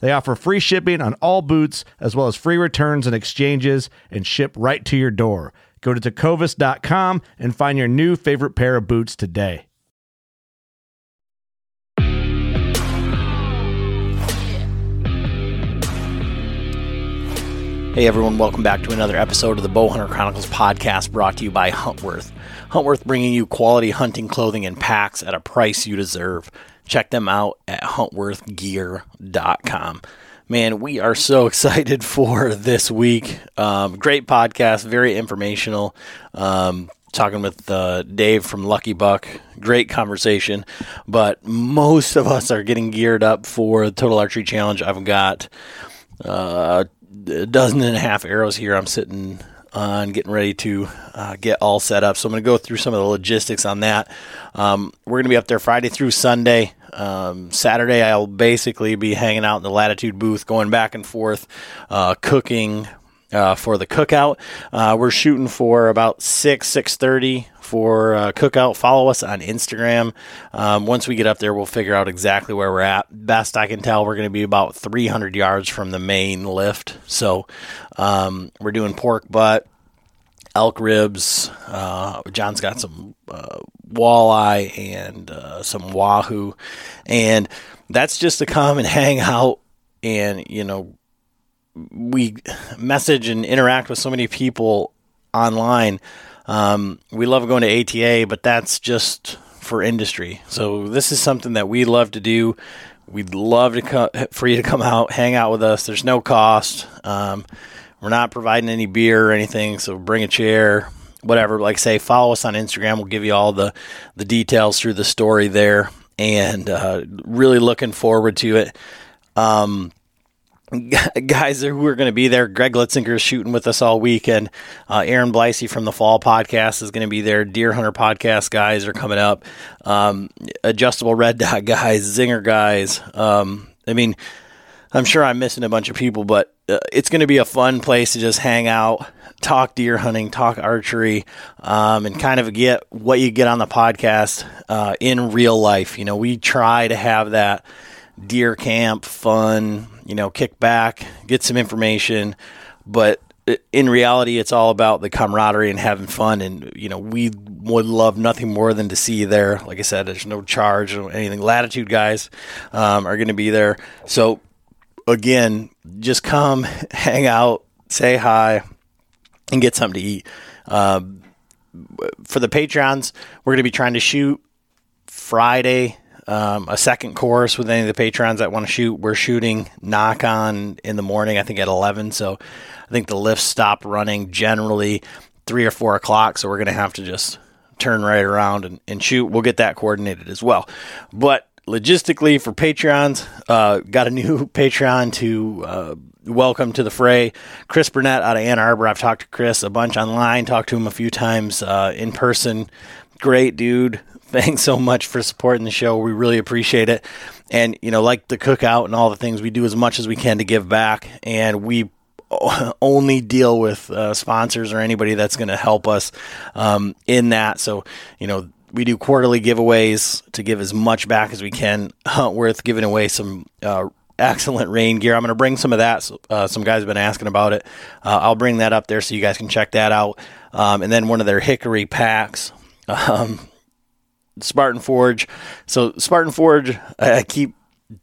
They offer free shipping on all boots, as well as free returns and exchanges, and ship right to your door. Go to tecovas.com and find your new favorite pair of boots today. Hey everyone, welcome back to another episode of the Bowhunter Chronicles podcast brought to you by Huntworth. Huntworth bringing you quality hunting clothing and packs at a price you deserve. Check them out at huntworthgear.com. Man, we are so excited for this week. Um, great podcast, very informational. Um, talking with uh, Dave from Lucky Buck. Great conversation. But most of us are getting geared up for the Total Archery Challenge. I've got uh, a dozen and a half arrows here. I'm sitting on getting ready to uh, get all set up. So I'm going to go through some of the logistics on that. Um, we're going to be up there Friday through Sunday. Um, Saturday, I'll basically be hanging out in the Latitude booth, going back and forth, uh, cooking uh, for the cookout. Uh, we're shooting for about six six thirty for uh, cookout. Follow us on Instagram. Um, once we get up there, we'll figure out exactly where we're at. Best I can tell, we're going to be about three hundred yards from the main lift. So um, we're doing pork butt. Elk ribs. Uh, John's got some uh, walleye and uh, some wahoo, and that's just to come and hang out and you know we message and interact with so many people online. Um, we love going to ATA, but that's just for industry. So this is something that we love to do. We'd love to co- for you to come out, hang out with us. There's no cost. Um, we're not providing any beer or anything, so bring a chair, whatever. Like say, follow us on Instagram. We'll give you all the the details through the story there, and uh, really looking forward to it. Um, guys who are going to be there. Greg Litzinger is shooting with us all weekend. Uh, Aaron Blicey from the Fall Podcast is going to be there. Deer Hunter Podcast guys are coming up. Um, adjustable Red Dot guys, Zinger guys. Um, I mean, I'm sure I'm missing a bunch of people, but uh, it's going to be a fun place to just hang out, talk deer hunting, talk archery, um, and kind of get what you get on the podcast uh, in real life. You know, we try to have that deer camp fun you know, kick back, get some information. But in reality, it's all about the camaraderie and having fun. And, you know, we would love nothing more than to see you there. Like I said, there's no charge or anything. Latitude guys um, are going to be there. So, again, just come, hang out, say hi, and get something to eat. Um, for the Patreons, we're going to be trying to shoot Friday um, a second course with any of the patrons that want to shoot. We're shooting knock on in the morning, I think at 11. So I think the lifts stop running generally three or four o'clock. So we're going to have to just turn right around and, and shoot. We'll get that coordinated as well. But logistically for Patreons, uh, got a new Patreon to uh, welcome to the fray. Chris Burnett out of Ann Arbor. I've talked to Chris a bunch online, talked to him a few times uh, in person. Great dude thanks so much for supporting the show. We really appreciate it. And, you know, like the cookout and all the things, we do as much as we can to give back. And we only deal with uh, sponsors or anybody that's going to help us um, in that. So, you know, we do quarterly giveaways to give as much back as we can. Huntworth giving away some uh, excellent rain gear. I'm going to bring some of that. Uh, some guys have been asking about it. Uh, I'll bring that up there so you guys can check that out. Um, and then one of their hickory packs. Um, Spartan Forge. So Spartan Forge, I keep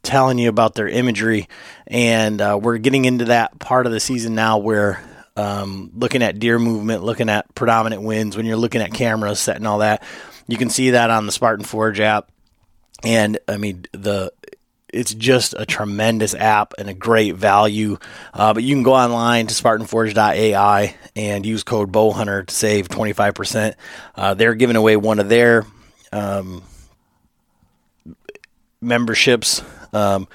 telling you about their imagery, and uh, we're getting into that part of the season now where um, looking at deer movement, looking at predominant winds, when you're looking at cameras, setting all that, you can see that on the Spartan Forge app. And I mean the it's just a tremendous app and a great value. Uh, but you can go online to SpartanForge.ai and use code Bowhunter to save 25%. Uh, they're giving away one of their um, memberships. Um,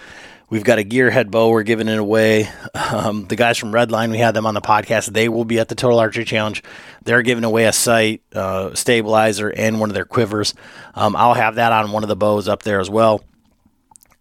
we've got a gearhead bow we're giving it away. Um, the guys from Redline, we had them on the podcast. They will be at the Total Archery Challenge. They're giving away a sight, uh, stabilizer, and one of their quivers. Um, I'll have that on one of the bows up there as well.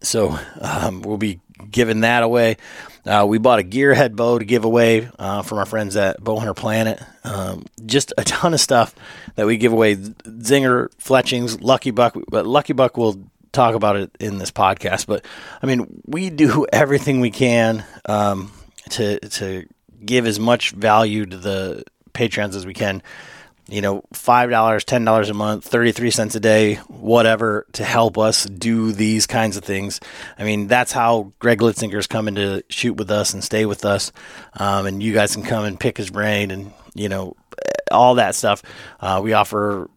So um, we'll be giving that away. Uh, we bought a gearhead bow to give away uh, from our friends at Bowhunter Planet. Um, just a ton of stuff that we give away. Zinger, fletchings, Lucky Buck. But Lucky Buck will talk about it in this podcast. But I mean, we do everything we can um, to to give as much value to the patrons as we can you know, $5, $10 a month, 33 cents a day, whatever, to help us do these kinds of things. I mean, that's how Greg Litzinger's coming to shoot with us and stay with us. Um, and you guys can come and pick his brain and, you know, all that stuff. Uh, we offer,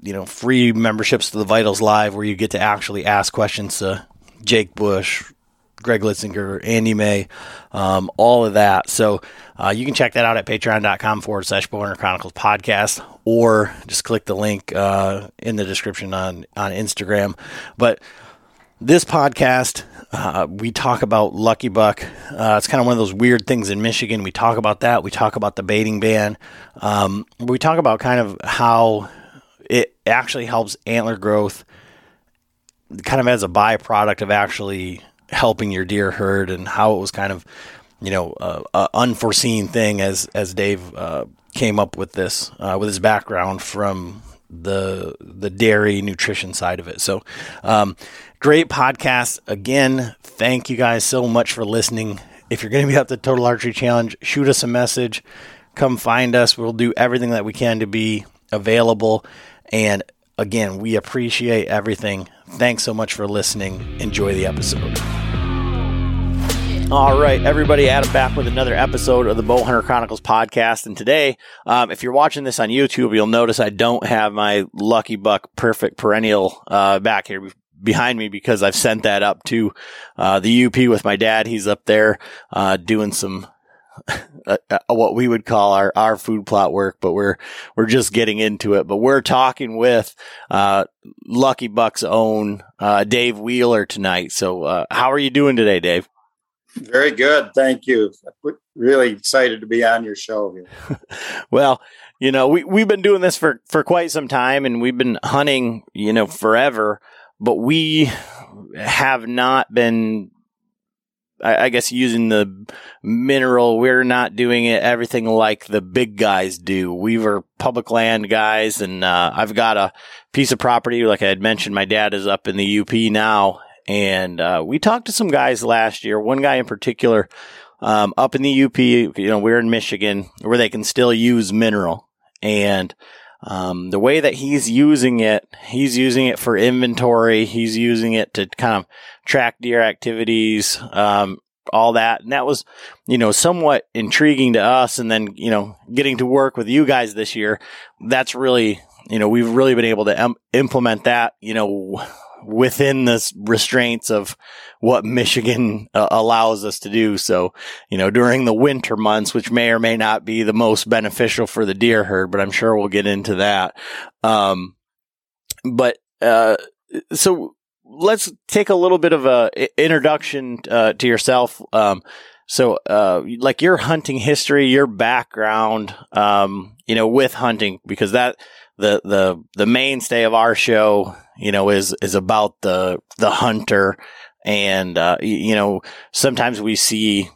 you know, free memberships to the Vitals Live where you get to actually ask questions to Jake Bush, Greg Litzinger, Andy May, um, all of that. So uh, you can check that out at patreon.com forward slash Bowhunter Chronicles podcast, or just click the link uh, in the description on, on Instagram. But this podcast, uh, we talk about Lucky Buck. Uh, it's kind of one of those weird things in Michigan. We talk about that. We talk about the baiting ban. Um, we talk about kind of how it actually helps antler growth kind of as a byproduct of actually helping your deer herd and how it was kind of you know uh, a unforeseen thing as as Dave uh, came up with this uh, with his background from the the dairy nutrition side of it. So um, great podcast again. Thank you guys so much for listening. If you're going to be at the Total Archery Challenge, shoot us a message. Come find us. We'll do everything that we can to be available. And again, we appreciate everything. Thanks so much for listening. Enjoy the episode. All right, everybody, Adam back with another episode of the Bowhunter Chronicles podcast. And today, um, if you're watching this on YouTube, you'll notice I don't have my Lucky Buck Perfect Perennial uh, back here behind me because I've sent that up to uh, the UP with my dad. He's up there uh, doing some uh, uh, what we would call our, our food plot work, but we're, we're just getting into it. But we're talking with, uh, Lucky Buck's own, Dave Wheeler tonight. So, how are you doing today, Dave? Very good. Thank you. Really excited to be on your show here. well, you know, we, we've been doing this for, for quite some time and we've been hunting, you know, forever, but we have not been, I, I guess, using the mineral. We're not doing it everything like the big guys do. We were public land guys and, uh, I've got a piece of property. Like I had mentioned, my dad is up in the UP now and uh, we talked to some guys last year. One guy in particular, um, up in the UP, you know, we're in Michigan where they can still use mineral. And um, the way that he's using it, he's using it for inventory. He's using it to kind of track deer activities, um, all that. And that was, you know, somewhat intriguing to us. And then, you know, getting to work with you guys this year, that's really, you know, we've really been able to em- implement that, you know, within the restraints of what Michigan uh, allows us to do. So, you know, during the winter months, which may or may not be the most beneficial for the deer herd, but I'm sure we'll get into that. Um, but, uh, so let's take a little bit of a introduction, uh, to yourself. Um, so, uh, like your hunting history, your background, um, you know, with hunting, because that, the, the, the mainstay of our show you know, is, is about the, the hunter. And, uh, you know, sometimes we see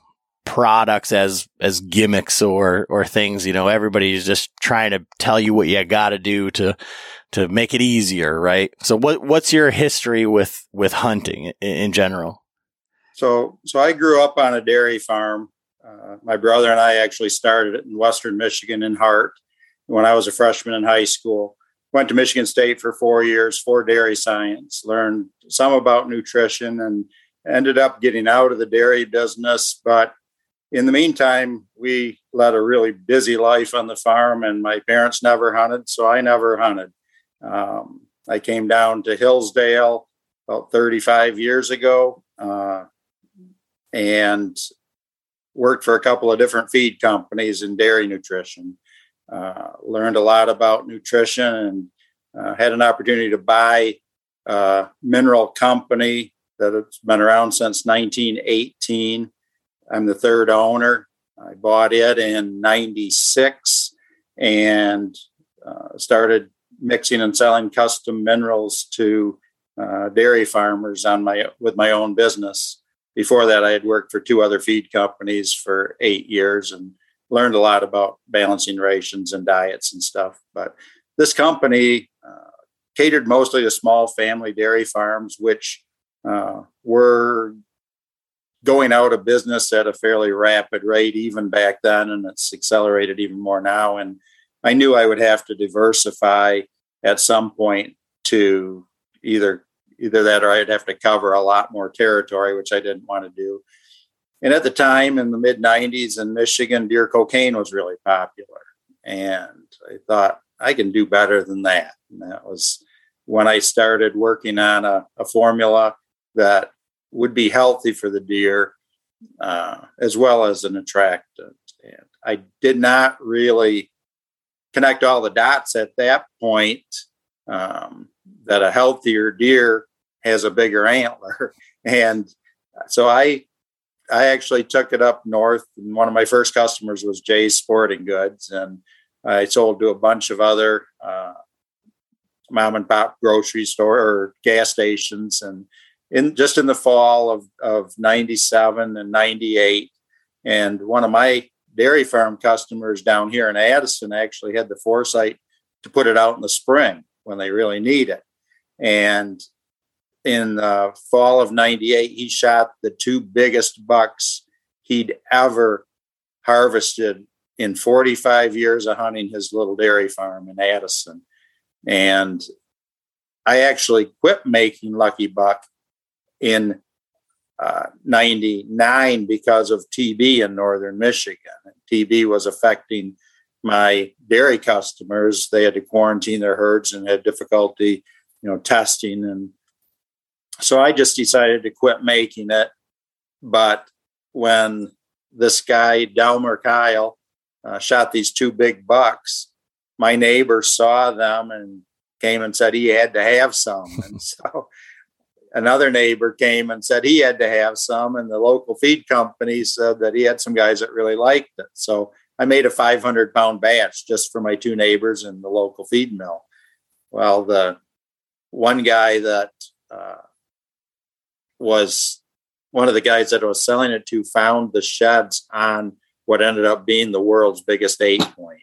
products as as gimmicks or or things. You know, everybody's just trying to tell you what you got to do to to make it easier, right? So, what what's your history with with hunting in, in general? So, so I grew up on a dairy farm. Uh, my brother and I actually started it in Western Michigan in Hart when I was a freshman in high school. Went to Michigan State for four years for dairy science. Learned some about nutrition and ended up getting out of the dairy business, but in the meantime, we led a really busy life on the farm, and my parents never hunted, so I never hunted. Um, I came down to Hillsdale about 35 years ago uh, and worked for a couple of different feed companies in dairy nutrition. Uh, learned a lot about nutrition and uh, had an opportunity to buy a mineral company that has been around since 1918 I'm the third owner. I bought it in 96 and uh, started mixing and selling custom minerals to uh, dairy farmers on my with my own business. Before that, I had worked for two other feed companies for eight years and learned a lot about balancing rations and diets and stuff. But this company uh, catered mostly to small family dairy farms, which uh, were going out of business at a fairly rapid rate even back then and it's accelerated even more now and i knew i would have to diversify at some point to either either that or i'd have to cover a lot more territory which i didn't want to do and at the time in the mid 90s in michigan deer cocaine was really popular and i thought i can do better than that and that was when i started working on a, a formula that would be healthy for the deer uh, as well as an attractant. And I did not really connect all the dots at that point um, that a healthier deer has a bigger antler. And so I I actually took it up north, and one of my first customers was Jay's Sporting Goods, and I sold to a bunch of other uh, mom and pop grocery store or gas stations, and in just in the fall of, of 97 and 98. And one of my dairy farm customers down here in Addison actually had the foresight to put it out in the spring when they really need it. And in the fall of 98, he shot the two biggest bucks he'd ever harvested in 45 years of hunting his little dairy farm in Addison. And I actually quit making Lucky Buck in uh, 99 because of TB in northern Michigan. TB was affecting my dairy customers. They had to quarantine their herds and had difficulty, you know, testing. And so I just decided to quit making it. But when this guy, Delmer Kyle, uh, shot these two big bucks, my neighbor saw them and came and said he had to have some. And so another neighbor came and said he had to have some, and the local feed company said that he had some guys that really liked it. So I made a 500 pound batch just for my two neighbors and the local feed mill. Well, the one guy that uh, was one of the guys that I was selling it to found the sheds on what ended up being the world's biggest eight point,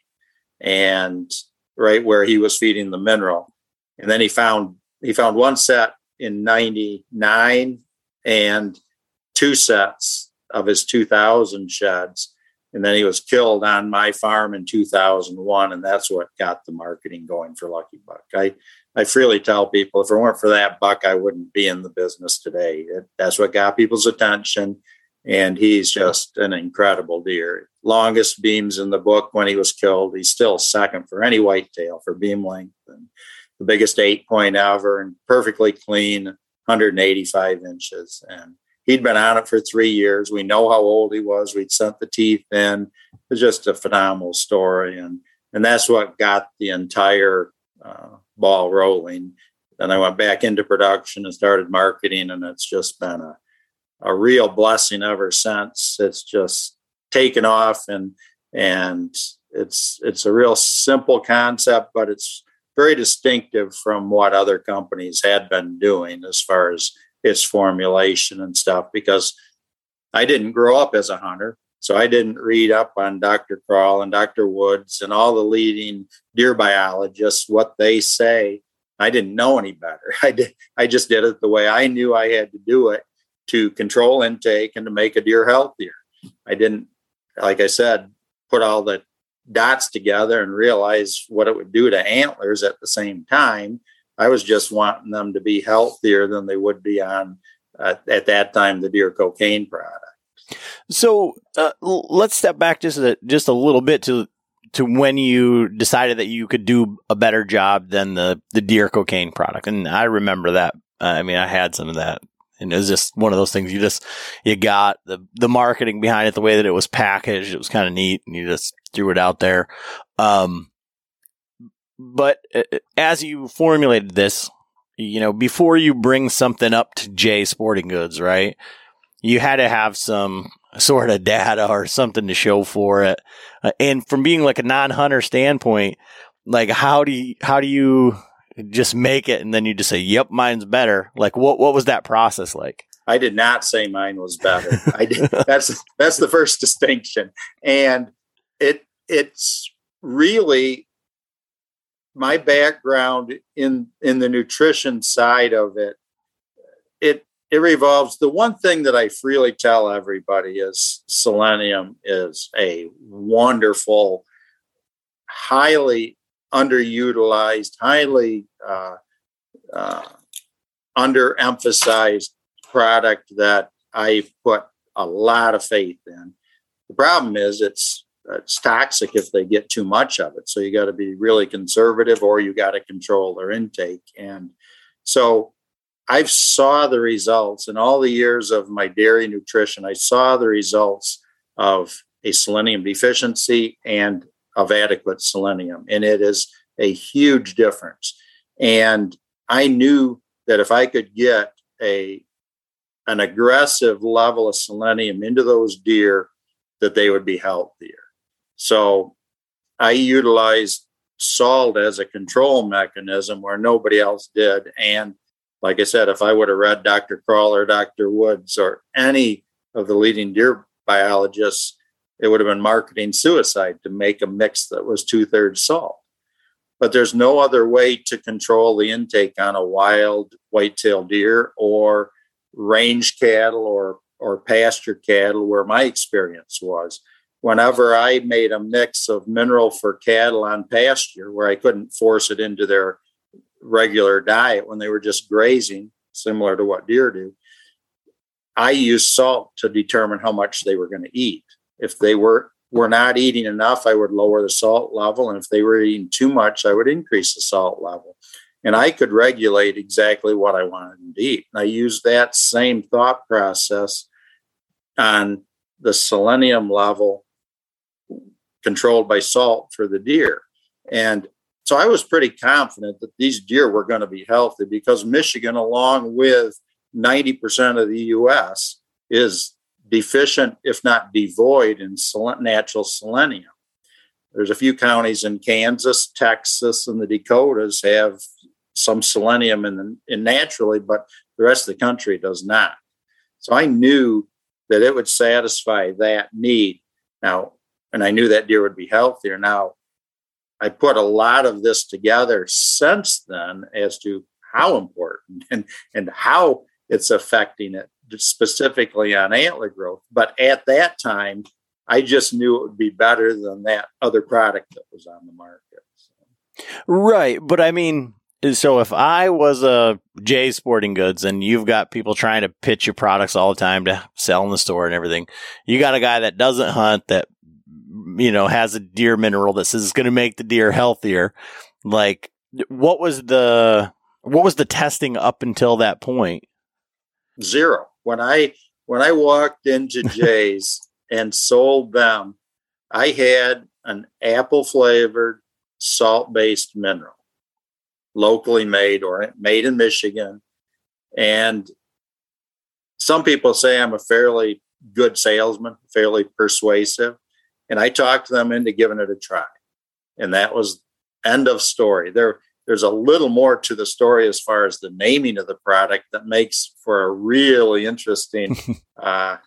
and right where he was feeding the mineral. And then he found he found one set in 99 and two sets of his 2000 sheds. And then he was killed on my farm in 2001. And that's what got the marketing going for Lucky Buck. I, I freely tell people if it weren't for that buck, I wouldn't be in the business today. It, that's what got people's attention. And he's just an incredible deer. Longest beams in the book when he was killed. He's still second for any whitetail for beam length. And the biggest eight point ever and perfectly clean, 185 inches. And he'd been on it for three years. We know how old he was. We'd sent the teeth in. It was just a phenomenal story. And, and that's what got the entire uh, ball rolling. Then I went back into production and started marketing, and it's just been a, a real blessing ever since. It's just taken off and and it's it's a real simple concept, but it's very distinctive from what other companies had been doing as far as its formulation and stuff because I didn't grow up as a hunter. So I didn't read up on Dr. Kroll and Dr. Woods and all the leading deer biologists, what they say. I didn't know any better. I did I just did it the way I knew I had to do it to control intake and to make a deer healthier. I didn't, like I said, put all the dots together and realize what it would do to antlers at the same time. I was just wanting them to be healthier than they would be on uh, at that time the deer cocaine product. So uh, let's step back just a, just a little bit to to when you decided that you could do a better job than the the deer cocaine product. And I remember that. I mean, I had some of that, and it was just one of those things. You just you got the the marketing behind it, the way that it was packaged. It was kind of neat, and you just threw it out there. Um, but uh, as you formulated this, you know, before you bring something up to Jay Sporting Goods, right? You had to have some sort of data or something to show for it. Uh, and from being like a non-hunter standpoint, like how do you, how do you just make it and then you just say, "Yep, mine's better." Like what what was that process like? I did not say mine was better. I did. That's that's the first distinction, and it it's really my background in in the nutrition side of it. It it revolves. The one thing that I freely tell everybody is selenium is a wonderful, highly underutilized, highly uh, uh, underemphasized product that I put a lot of faith in. The problem is it's Uh, it's toxic if they get too much of it. So you got to be really conservative, or you got to control their intake. And so I've saw the results in all the years of my dairy nutrition. I saw the results of a selenium deficiency and of adequate selenium, and it is a huge difference. And I knew that if I could get a an aggressive level of selenium into those deer, that they would be healthier. So I utilized salt as a control mechanism where nobody else did. And like I said, if I would have read Dr. Kroll or Dr. Woods or any of the leading deer biologists, it would have been marketing suicide to make a mix that was two thirds salt. But there's no other way to control the intake on a wild white-tailed deer or range cattle or or pasture cattle where my experience was whenever I made a mix of mineral for cattle on pasture where I couldn't force it into their regular diet when they were just grazing, similar to what deer do, I used salt to determine how much they were going to eat. If they were were not eating enough, I would lower the salt level, and if they were eating too much, I would increase the salt level. And I could regulate exactly what I wanted them to eat. And I used that same thought process on the selenium level controlled by salt for the deer. And so I was pretty confident that these deer were going to be healthy because Michigan, along with 90% of the US, is deficient, if not devoid, in natural selenium. There's a few counties in Kansas, Texas, and the Dakotas have some selenium in, the, in naturally, but the rest of the country does not. So I knew that it would satisfy that need. Now, and I knew that deer would be healthier. Now, I put a lot of this together since then as to how important and, and how it's affecting it specifically on antler growth. But at that time, I just knew it would be better than that other product that was on the market. So. Right. But I mean, so if I was a Jay Sporting Goods and you've got people trying to pitch your products all the time to sell in the store and everything, you got a guy that doesn't hunt that you know, has a deer mineral that says it's going to make the deer healthier. Like, what was the what was the testing up until that point? Zero. When I when I walked into Jay's and sold them, I had an apple flavored salt based mineral, locally made or made in Michigan. And some people say I'm a fairly good salesman, fairly persuasive. And I talked them into giving it a try. And that was end of story. There, there's a little more to the story as far as the naming of the product that makes for a really interesting uh,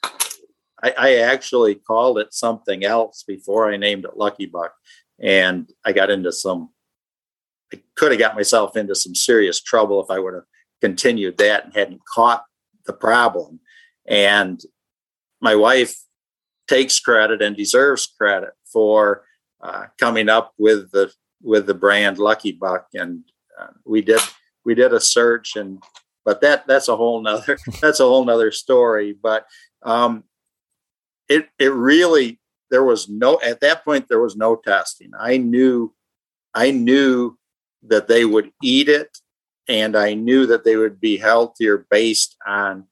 I, I actually called it something else before I named it Lucky Buck, and I got into some. I could have got myself into some serious trouble if I would have continued that and hadn't caught the problem. And my wife takes credit and deserves credit for uh, coming up with the with the brand Lucky Buck, and uh, we did we did a search, and but that that's a whole nother that's a whole nother story. But um, it it really there was no at that point there was no testing. I knew I knew that they would eat it, and I knew that they would be healthier based on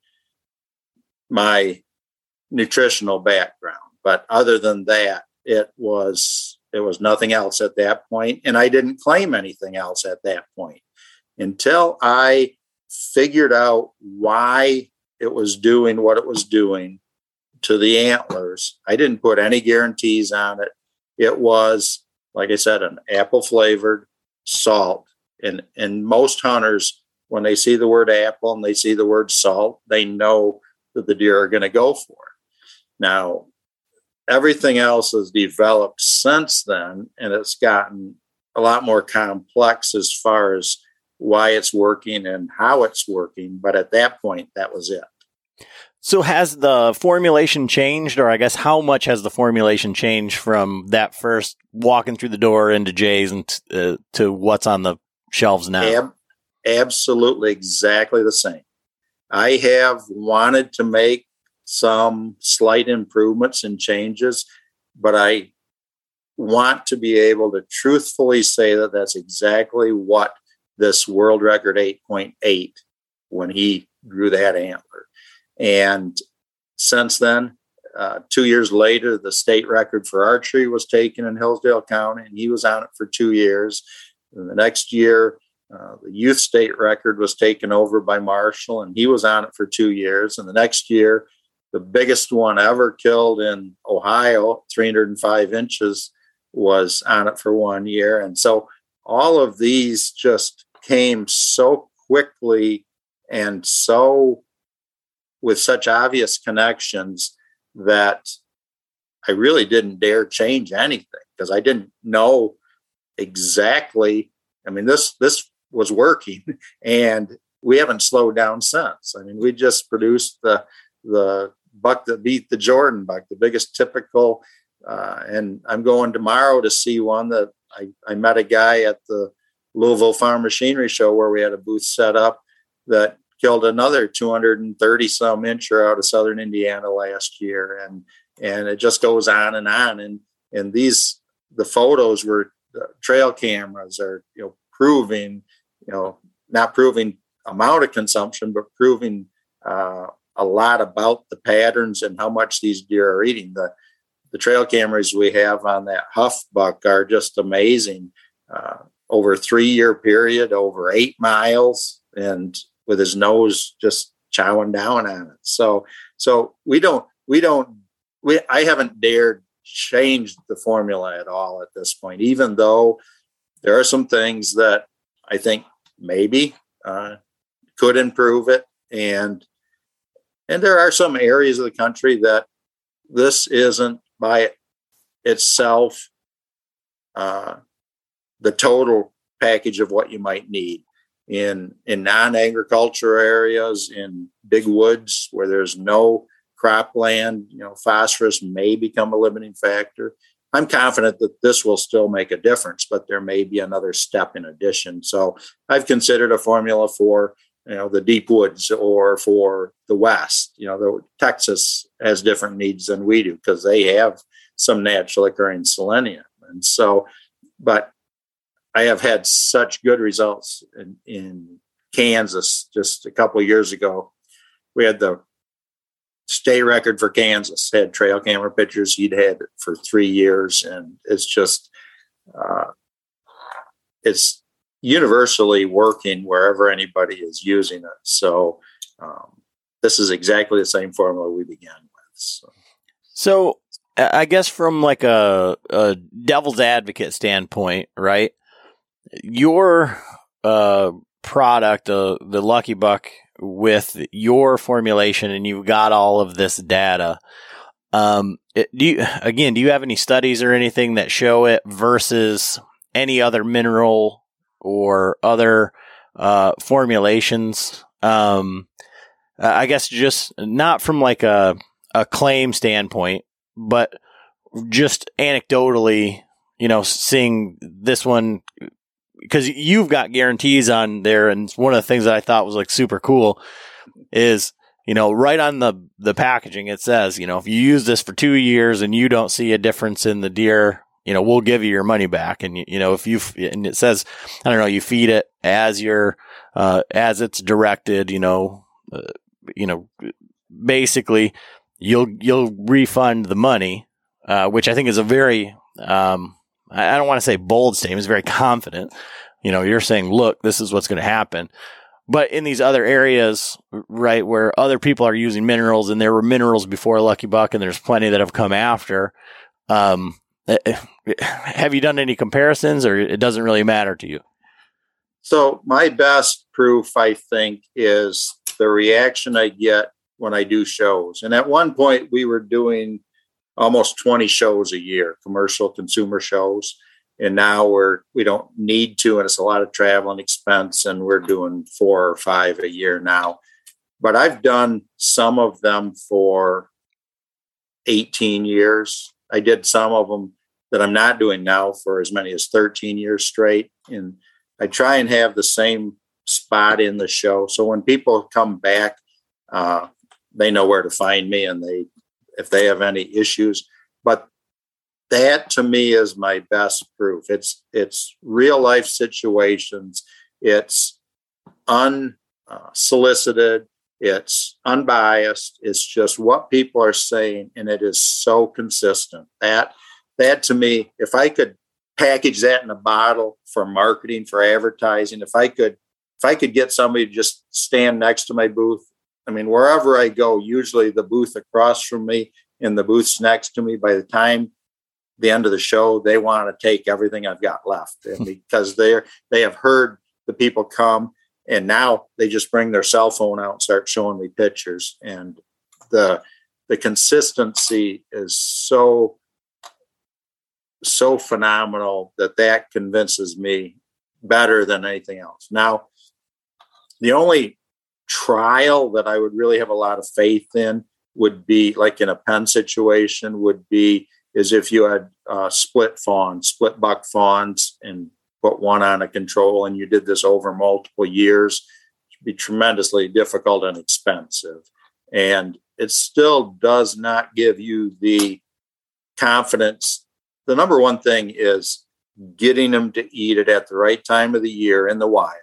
my nutritional background. But other than that, it was there was nothing else at that point, and I didn't claim anything else at that point until I figured out why it was doing what it was doing to the antlers. I didn't put any guarantees on it. It was, like I said, an apple flavored salt. And and most hunters, when they see the word apple and they see the word salt, they know that the deer are going to go for it. Now, everything else has developed since then, and it's gotten a lot more complex as far as why it's working and how it's working. But at that point, that was it. So has the formulation changed, or I guess how much has the formulation changed from that first walking through the door into Jay's and t- uh, to what's on the shelves now? Ab- absolutely, exactly the same. I have wanted to make some slight improvements and changes, but I want to be able to truthfully say that that's exactly what this world record 8.8 when he grew that antler. And since then, uh, two years later, the state record for archery was taken in Hillsdale County, and he was on it for two years. And the next year, uh, the youth state record was taken over by Marshall, and he was on it for two years. And the next year, the biggest one ever killed in Ohio, 305 inches, was on it for one year. And so all of these just came so quickly and so with such obvious connections that I really didn't dare change anything because I didn't know exactly. I mean, this this was working, and we haven't slowed down since. I mean, we just produced the the buck that beat the Jordan buck, the biggest typical. Uh, and I'm going tomorrow to see one that I, I met a guy at the Louisville Farm Machinery Show where we had a booth set up that killed another 230 some incher out of southern Indiana last year, and and it just goes on and on. And and these the photos were the trail cameras are you know proving you know not proving amount of consumption, but proving uh, a lot about the patterns and how much these deer are eating. The the trail cameras we have on that huff buck are just amazing. Uh, over a three year period, over eight miles, and with his nose just chowing down on it. So, so we don't, we don't, we, I haven't dared change the formula at all at this point, even though there are some things that I think maybe uh, could improve it. And, and there are some areas of the country that this isn't by itself uh, the total package of what you might need. In in non-agriculture areas in big woods where there's no cropland you know phosphorus may become a limiting factor. I'm confident that this will still make a difference but there may be another step in addition. So i've considered a formula for you know the deep woods or for the west you know the texas has different needs than we do because they have some naturally occurring selenium and so but I have had such good results in, in Kansas just a couple years ago. We had the state record for Kansas, had trail camera pictures. He'd had for three years, and it's just uh, it's universally working wherever anybody is using it. So um, this is exactly the same formula we began with. So, so I guess from like a, a devil's advocate standpoint, right? your uh, product, uh, the Lucky Buck, with your formulation, and you've got all of this data. Um, it, do you again? Do you have any studies or anything that show it versus any other mineral or other uh, formulations? Um, I guess just not from like a a claim standpoint, but just anecdotally, you know, seeing this one because you've got guarantees on there, and one of the things that I thought was like super cool is you know right on the the packaging it says you know if you use this for two years and you don't see a difference in the deer you know we'll give you your money back and you, know if you and it says i don't know you feed it as you're uh, as it's directed you know uh, you know basically you'll you'll refund the money uh, which i think is a very um, I don't want to say bold statement. It's very confident. You know, you're saying, look, this is what's going to happen. But in these other areas, right, where other people are using minerals and there were minerals before Lucky Buck and there's plenty that have come after, um, Uh, uh, have you done any comparisons or it doesn't really matter to you? So my best proof, I think, is the reaction I get when I do shows. And at one point we were doing almost 20 shows a year, commercial consumer shows. And now we're we don't need to, and it's a lot of travel and expense, and we're doing four or five a year now. But I've done some of them for 18 years. I did some of them that I'm not doing now for as many as 13 years straight. And I try and have the same spot in the show. So when people come back, uh, they know where to find me and they if they have any issues. But that to me is my best proof. It's it's real life situations. It's unsolicited. It's unbiased. It's just what people are saying, and it is so consistent. That that to me, if I could package that in a bottle for marketing, for advertising, if I could if I could get somebody to just stand next to my booth I mean, wherever I go, usually the booth across from me and the booths next to me, by the time the end of the show, they want to take everything I've got left hmm. because they're they have heard the people come and now they just bring their cell phone out and start showing me pictures. And the the consistency is so so phenomenal that that convinces me better than anything else. Now the only trial that I would really have a lot of faith in would be like in a pen situation would be is if you had uh, split fawns, split buck fawns, and put one on a control, and you did this over multiple years, it'd be tremendously difficult and expensive. And it still does not give you the confidence. The number one thing is getting them to eat it at the right time of the year in the wild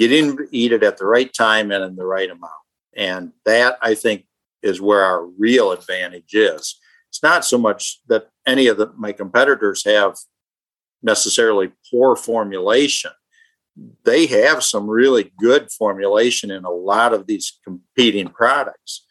getting them to eat it at the right time and in the right amount. And that I think is where our real advantage is. It's not so much that any of the, my competitors have necessarily poor formulation. They have some really good formulation in a lot of these competing products.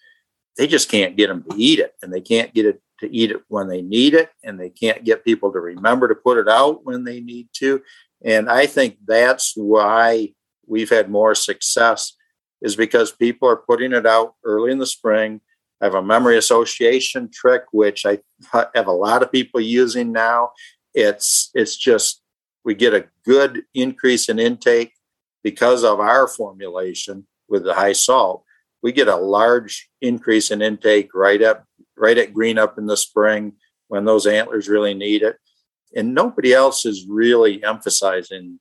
They just can't get them to eat it, and they can't get it to eat it when they need it, and they can't get people to remember to put it out when they need to. And I think that's why we've had more success is because people are putting it out early in the spring. I have a memory association trick, which I have a lot of people using now. It's it's just we get a good increase in intake because of our formulation with the high salt. We get a large increase in intake right up right at green up in the spring when those antlers really need it. And nobody else is really emphasizing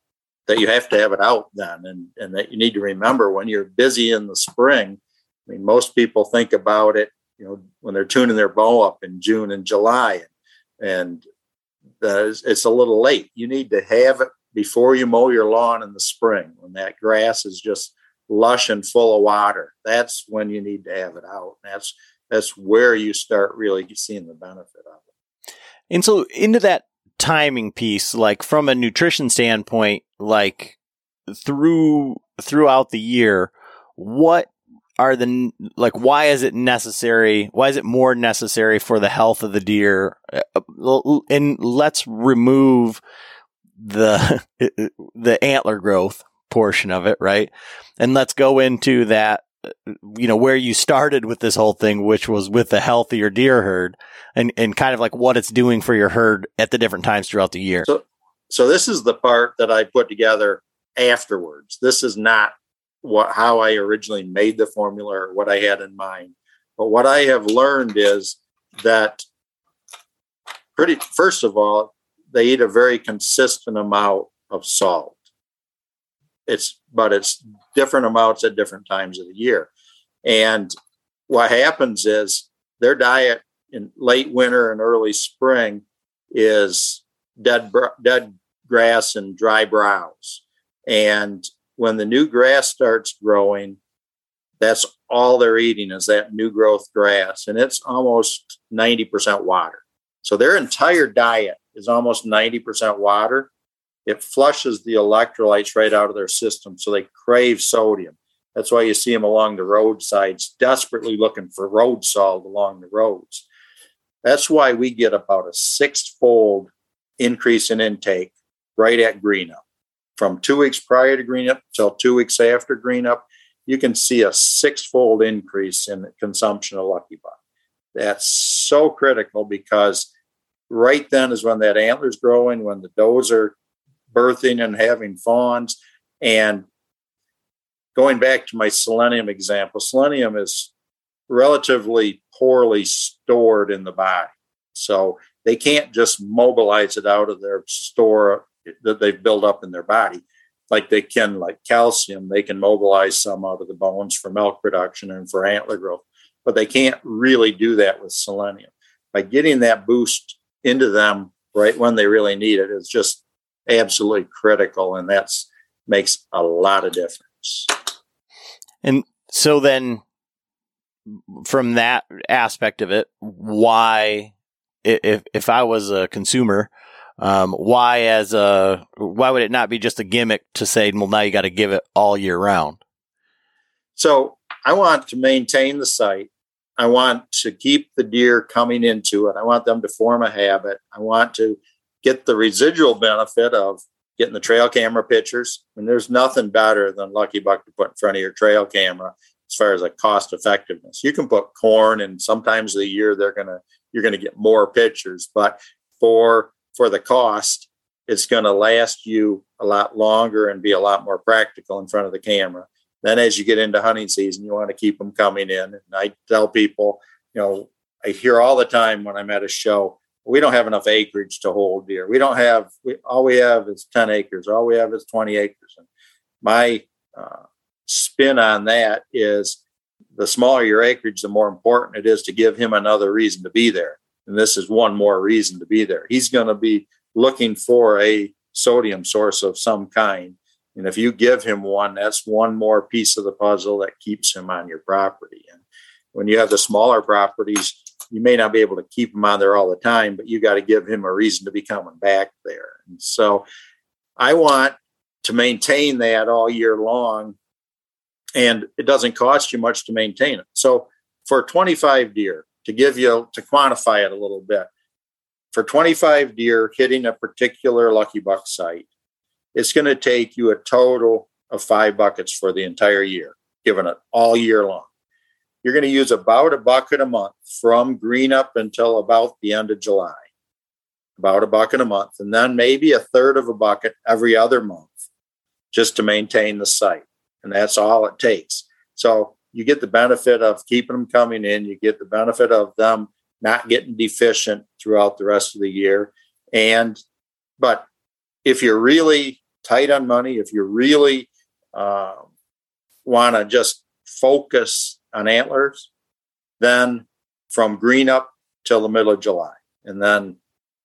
that you have to have it out then and, and that you need to remember when you're busy in the spring i mean most people think about it you know when they're tuning their bow up in june and july and it's a little late. You need to have it before you mow your lawn in the spring when that grass is just lush and full of water. That's when you need to have it out. That's that's where you start really seeing the benefit of it. And so into that timing piece, like from a nutrition standpoint, like through throughout the year, what are the like why is it necessary why is it more necessary for the health of the deer uh, and let's remove the the antler growth portion of it right and let's go into that you know, where you started with this whole thing, which was with the healthier deer herd and, and kind of like what it's doing for your herd at the different times throughout the year. So, so this is the part that I put together afterwards. This is not what how I originally made the formula or what I had in mind. But what I have learned is that pretty first of all, they eat a very consistent amount of salt. It's but it's different amounts at different times of the year. And what happens is their diet in late winter and early spring is dead dead grass and dry browse. And when the new grass starts growing, that's all they're eating is that new growth grass, and it's almost 90% water. So their entire diet is almost 90% water. It flushes the electrolytes right out of their system, so they crave sodium. That's why you see them along the roadsides, desperately looking for road salt along the roads. That's why we get about a six-fold increase in intake right at green. From two weeks prior to green up till two weeks after green up, you can see a six-fold increase in consumption of Lucky Buck. That's so critical because right then is when that antler's growing, when the does are birthing and having fawns. And going back to my selenium example, selenium is relatively poorly stored in the body. So they can't just mobilize it out of their store that they've built up in their body. Like they can like calcium they can mobilize some out of the bones for milk production and for antler growth but they can't really do that with selenium. By getting that boost into them right when they really need it is just absolutely critical and that's makes a lot of difference. And so then from that aspect of it why if if i was a consumer um, why as a why would it not be just a gimmick to say well now you got to give it all year round so i want to maintain the site I want to keep the deer coming into it. I want them to form a habit. I want to get the residual benefit of getting the trail camera pictures. And there's nothing better than Lucky Buck to put in front of your trail camera as far as a cost effectiveness. You can put corn and sometimes the year they're gonna you're gonna get more pictures, but for for the cost, it's gonna last you a lot longer and be a lot more practical in front of the camera. Then as you get into hunting season, you want to keep them coming in. And I tell people, you know, I hear all the time when I'm at a show, we don't have enough acreage to hold deer. We don't have, we, all we have is 10 acres. All we have is 20 acres. And my uh, spin on that is the smaller your acreage, the more important it is to give him another reason to be there. And this is one more reason to be there. He's going to be looking for a sodium source of some kind. And if you give him one, that's one more piece of the puzzle that keeps him on your property. And when you have the smaller properties, you may not be able to keep him on there all the time, but you got to give him a reason to be coming back there. And so I want to maintain that all year long. And it doesn't cost you much to maintain it. So for 25 deer, to give you to quantify it a little bit, for 25 deer hitting a particular lucky buck site, it's going to take you a total of five buckets for the entire year, given it all year long. You're going to use about a bucket a month from green up until about the end of July, about a bucket a month, and then maybe a third of a bucket every other month just to maintain the site. And that's all it takes. So you get the benefit of keeping them coming in, you get the benefit of them not getting deficient throughout the rest of the year. And, but if you're really tight on money, if you really uh, want to just focus on antlers, then from green up till the middle of July, and then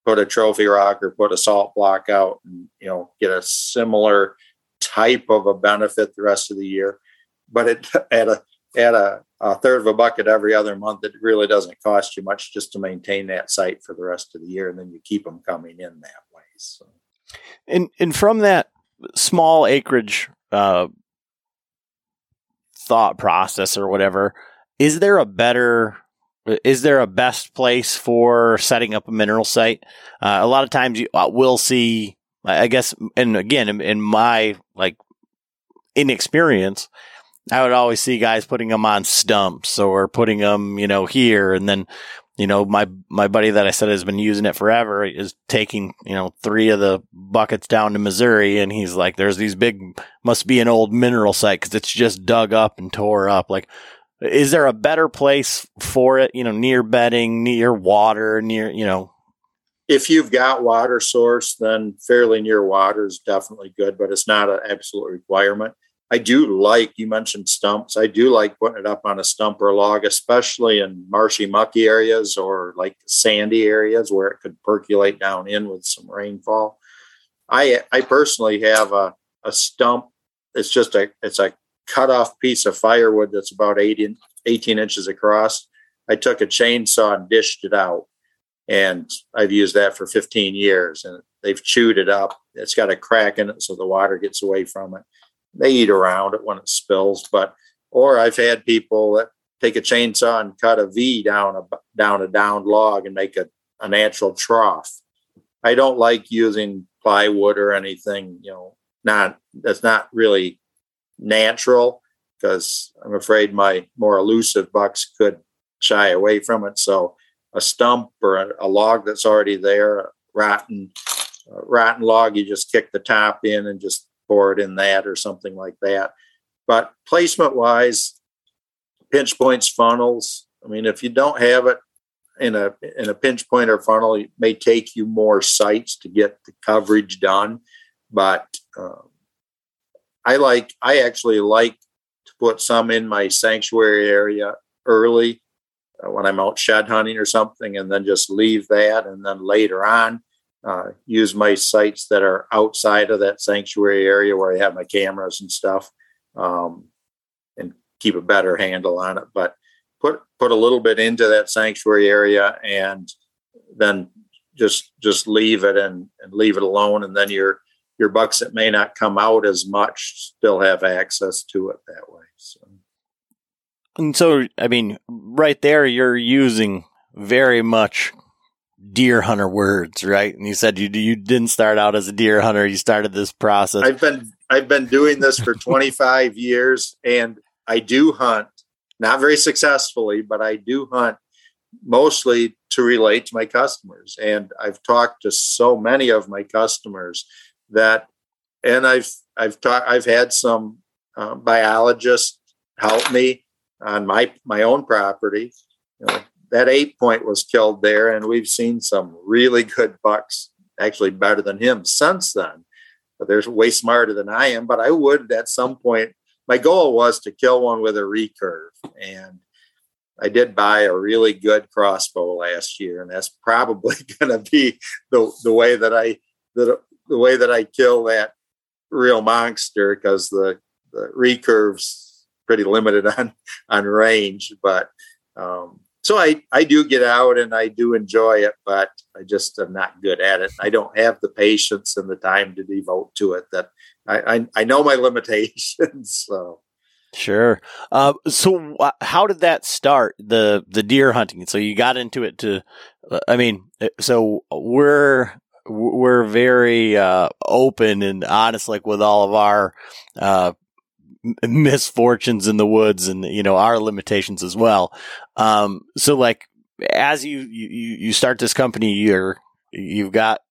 put a trophy rock or put a salt block out, and you know get a similar type of a benefit the rest of the year. But it at a at a, a third of a bucket every other month, it really doesn't cost you much just to maintain that site for the rest of the year, and then you keep them coming in that way. So. And and from that small acreage uh, thought process or whatever, is there a better is there a best place for setting up a mineral site? Uh, a lot of times you uh, will see, I guess, and again, in, in my like inexperience, I would always see guys putting them on stumps or putting them, you know, here. And then, you know, my, my buddy that I said has been using it forever is taking, you know, three of the buckets down to Missouri. And he's like, there's these big, must be an old mineral site because it's just dug up and tore up. Like, is there a better place for it, you know, near bedding, near water, near, you know, if you've got water source, then fairly near water is definitely good, but it's not an absolute requirement. I do like you mentioned stumps. I do like putting it up on a stump or a log, especially in marshy, mucky areas or like sandy areas where it could percolate down in with some rainfall. I I personally have a, a stump. It's just a it's a cut off piece of firewood that's about 18, 18 inches across. I took a chainsaw and dished it out and I've used that for 15 years and they've chewed it up. It's got a crack in it so the water gets away from it. They eat around it when it spills, but or I've had people that take a chainsaw and cut a V down a down a downed log and make a, a natural trough. I don't like using plywood or anything, you know, not that's not really natural because I'm afraid my more elusive bucks could shy away from it. So a stump or a, a log that's already there, rotten, rotten log, you just kick the top in and just it in that or something like that. But placement wise, pinch points, funnels. I mean, if you don't have it in a in a pinch point or funnel, it may take you more sites to get the coverage done. But um, I like I actually like to put some in my sanctuary area early uh, when I'm out shed hunting or something, and then just leave that. And then later on, uh, use my sites that are outside of that sanctuary area where I have my cameras and stuff, um, and keep a better handle on it. But put put a little bit into that sanctuary area, and then just just leave it and, and leave it alone, and then your your bucks that may not come out as much still have access to it that way. So. And so, I mean, right there, you're using very much deer hunter words, right? And you said you you didn't start out as a deer hunter; you started this process. I've been I've been doing this for 25 years, and I do hunt, not very successfully, but I do hunt mostly to relate to my customers. And I've talked to so many of my customers that, and I've I've talked I've had some uh, biologists help me on my my own property. You know, that eight point was killed there, and we've seen some really good bucks, actually better than him since then. But they're way smarter than I am. But I would at some point. My goal was to kill one with a recurve, and I did buy a really good crossbow last year, and that's probably going to be the the way that I the the way that I kill that real monster because the the recurves pretty limited on on range. But um, so I I do get out and I do enjoy it, but I just am not good at it. I don't have the patience and the time to devote to it. That I I, I know my limitations. So. Sure. Uh, so, how did that start the the deer hunting? So you got into it to, uh, I mean, uh, so we're we're very uh, open and honest, like with all of our uh, misfortunes in the woods and you know our limitations as well. Um, so like as you you you start this company, you're you've got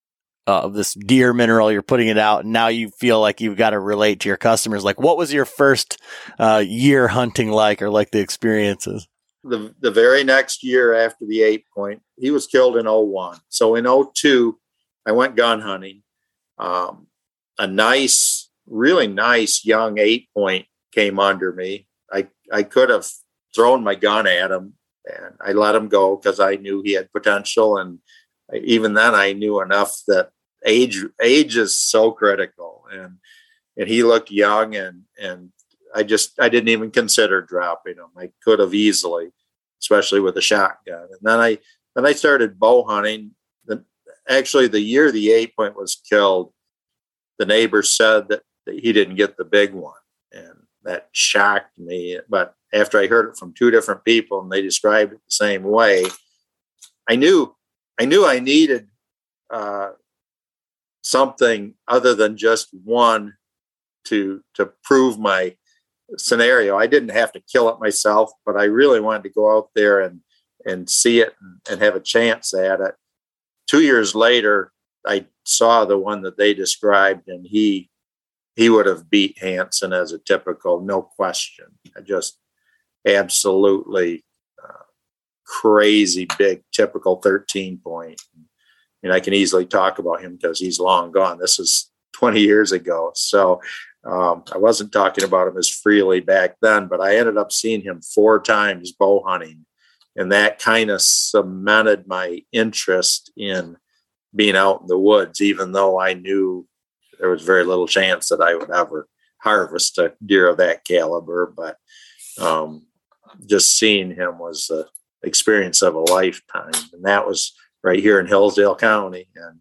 uh, this deer mineral, you're putting it out, and now you feel like you've got to relate to your customers. Like, what was your first uh, year hunting like, or like the experiences? The the very next year after the eight point, he was killed in 01. So in 02, I went gun hunting. Um, a nice really nice young eight point came under me. I, I could have thrown my gun at him and I let him go because I knew he had potential. And even then I knew enough that age, age is so critical. And, and he looked young and, and I just, I didn't even consider dropping him. I could have easily, especially with a shotgun. And then I, then I started bow hunting. The, actually the year the eight point was killed, the neighbor said that he didn't get the big one. And that shocked me. But after I heard it from two different people and they described it the same way, I knew I knew I needed uh, something other than just one to to prove my scenario. I didn't have to kill it myself, but I really wanted to go out there and and see it and, and have a chance at it. Two years later, I saw the one that they described, and he he would have beat Hanson as a typical, no question. Just absolutely uh, crazy big, typical 13 point. And I can easily talk about him because he's long gone. This is 20 years ago. So um, I wasn't talking about him as freely back then, but I ended up seeing him four times bow hunting. And that kind of cemented my interest in being out in the woods, even though I knew there was very little chance that I would ever harvest a deer of that caliber. But um, just seeing him was the experience of a lifetime. And that was right here in Hillsdale County. And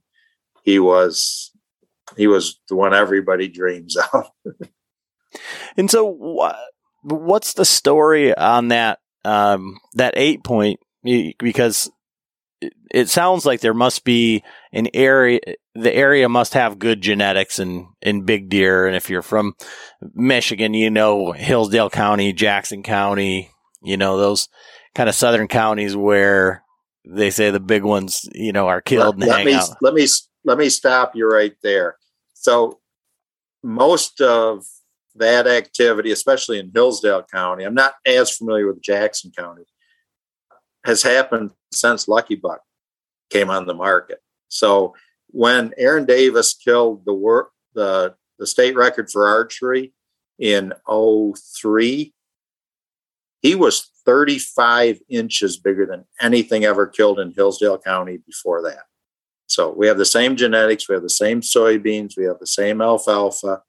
he was he was the one everybody dreams of. and so, what's the story on that um, that eight point? Because it sounds like there must be an area the area must have good genetics in in big deer and if you're from michigan you know hillsdale county jackson county you know those kind of southern counties where they say the big ones you know are killed let, and let me out. let me let me stop you right there so most of that activity especially in hillsdale county i'm not as familiar with jackson county has happened since Lucky Buck came on the market. So when Aaron Davis killed the work the the state record for archery in 03, he was 35 inches bigger than anything ever killed in Hillsdale County before that. So we have the same genetics, we have the same soybeans, we have the same alfalfa.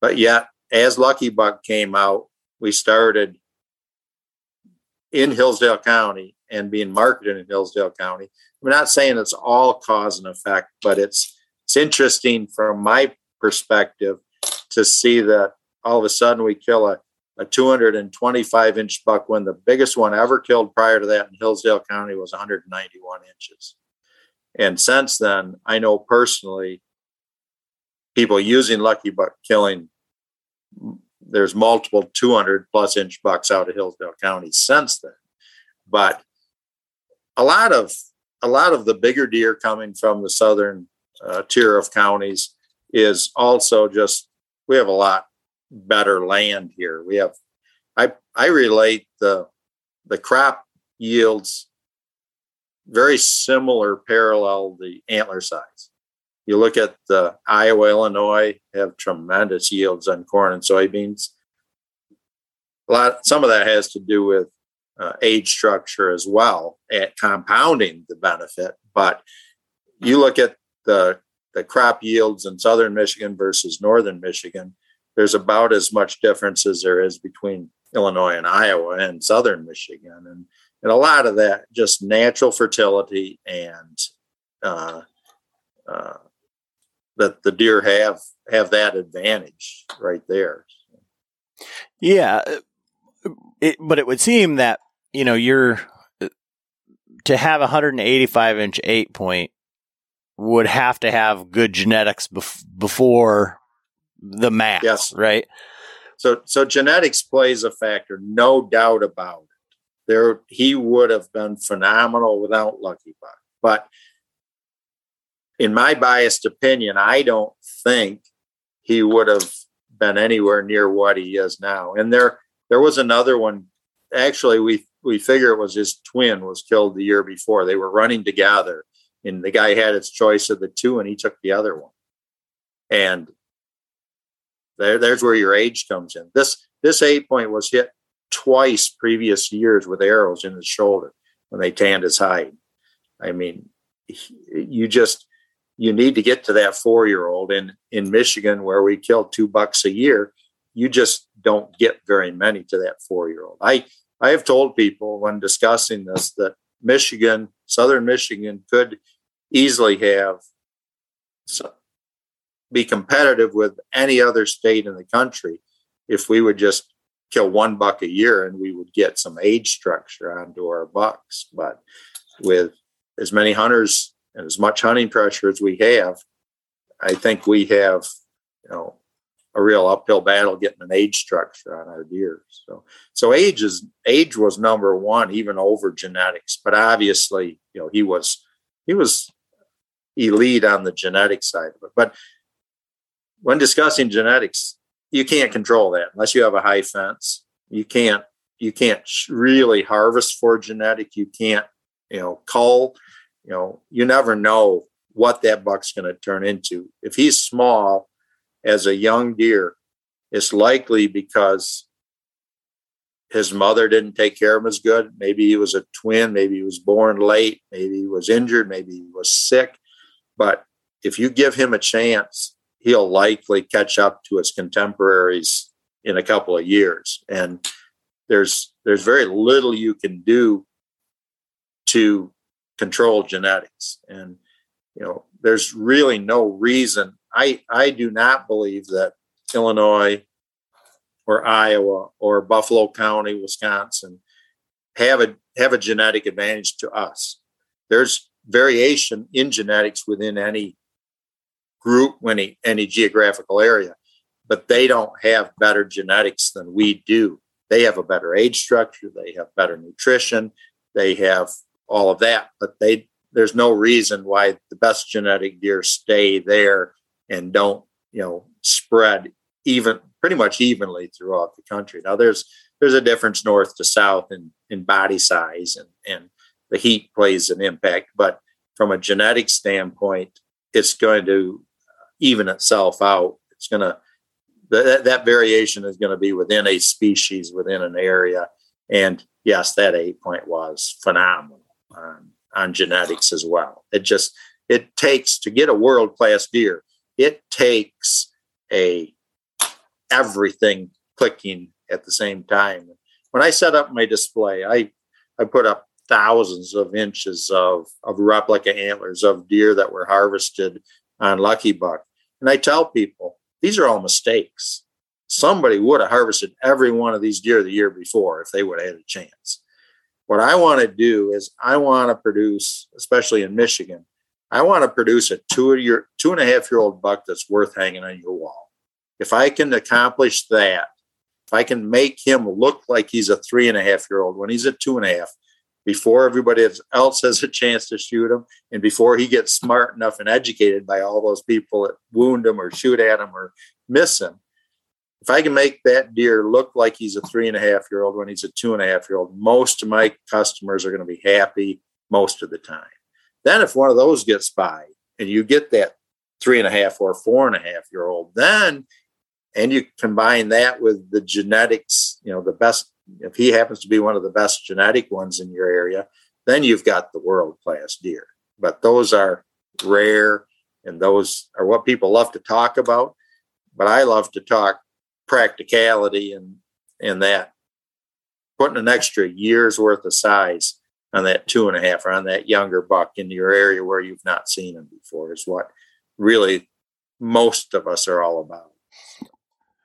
But yet, as Lucky Buck came out, we started in Hillsdale County and being marketed in Hillsdale County. I'm not saying it's all cause and effect, but it's it's interesting from my perspective to see that all of a sudden we kill a, a 225 inch buck when the biggest one ever killed prior to that in Hillsdale County was 191 inches. And since then, I know personally people using Lucky Buck killing there's multiple 200 plus inch bucks out of Hillsdale County since then. But a lot of a lot of the bigger deer coming from the southern uh, tier of counties is also just we have a lot better land here. We have I I relate the the crop yields very similar parallel the antler size. You look at the Iowa, Illinois have tremendous yields on corn and soybeans. A lot, some of that has to do with uh, age structure as well at compounding the benefit. But you look at the the crop yields in southern Michigan versus northern Michigan, there's about as much difference as there is between Illinois and Iowa and southern Michigan, and and a lot of that just natural fertility and uh, uh, that the deer have have that advantage right there. Yeah, uh, it, but it would seem that you know, you're uh, to have a 185 inch eight point would have to have good genetics bef- before the math, yes. right? So, so genetics plays a factor, no doubt about it. There, he would have been phenomenal without Lucky Buck. But in my biased opinion, I don't think he would have been anywhere near what he is now. And there, there was another one. Actually, we we figure it was his twin was killed the year before. They were running together, and the guy had his choice of the two, and he took the other one. And there, there's where your age comes in. This this eight point was hit twice previous years with arrows in his shoulder when they tanned his hide. I mean, you just you need to get to that four year old in in Michigan where we kill two bucks a year. You just don't get very many to that four year old. I I have told people when discussing this that Michigan, Southern Michigan, could easily have be competitive with any other state in the country if we would just kill one buck a year and we would get some age structure onto our bucks. But with as many hunters and as much hunting pressure as we have, I think we have, you know, a real uphill battle getting an age structure on our deer. So, so age is age was number one, even over genetics. But obviously, you know, he was he was elite on the genetic side of it. But when discussing genetics, you can't control that unless you have a high fence. You can't you can't really harvest for genetic. You can't you know cull. You know, you never know what that buck's going to turn into. If he's small as a young deer, it's likely because his mother didn't take care of him as good. Maybe he was a twin. Maybe he was born late. Maybe he was injured. Maybe he was sick. But if you give him a chance, he'll likely catch up to his contemporaries in a couple of years. And there's there's very little you can do to control genetics. And you know, there's really no reason. I I do not believe that Illinois or Iowa or Buffalo County, Wisconsin have a have a genetic advantage to us. There's variation in genetics within any group, any any geographical area, but they don't have better genetics than we do. They have a better age structure, they have better nutrition, they have all of that, but they there's no reason why the best genetic deer stay there and don't, you know, spread even pretty much evenly throughout the country. Now there's there's a difference north to south in in body size and and the heat plays an impact. But from a genetic standpoint, it's going to uh, even itself out. It's going to that, that variation is going to be within a species within an area. And yes, that eight point was phenomenal on, on genetics as well. It just it takes to get a world class deer. It takes a everything clicking at the same time. When I set up my display, I I put up thousands of inches of, of replica antlers of deer that were harvested on Lucky Buck. And I tell people, these are all mistakes. Somebody would have harvested every one of these deer the year before if they would have had a chance. What I want to do is I want to produce, especially in Michigan, I want to produce a two year, two and a half year old buck that's worth hanging on your wall. If I can accomplish that, if I can make him look like he's a three and a half year old when he's a two and a half, before everybody else has a chance to shoot him and before he gets smart enough and educated by all those people that wound him or shoot at him or miss him. If I can make that deer look like he's a three and a half year old when he's a two and a half year old, most of my customers are going to be happy most of the time. Then, if one of those gets by and you get that three and a half or four and a half year old, then and you combine that with the genetics, you know, the best if he happens to be one of the best genetic ones in your area, then you've got the world class deer. But those are rare and those are what people love to talk about. But I love to talk practicality and and that putting an extra year's worth of size on that two and a half or on that younger buck in your area where you've not seen him before is what really most of us are all about.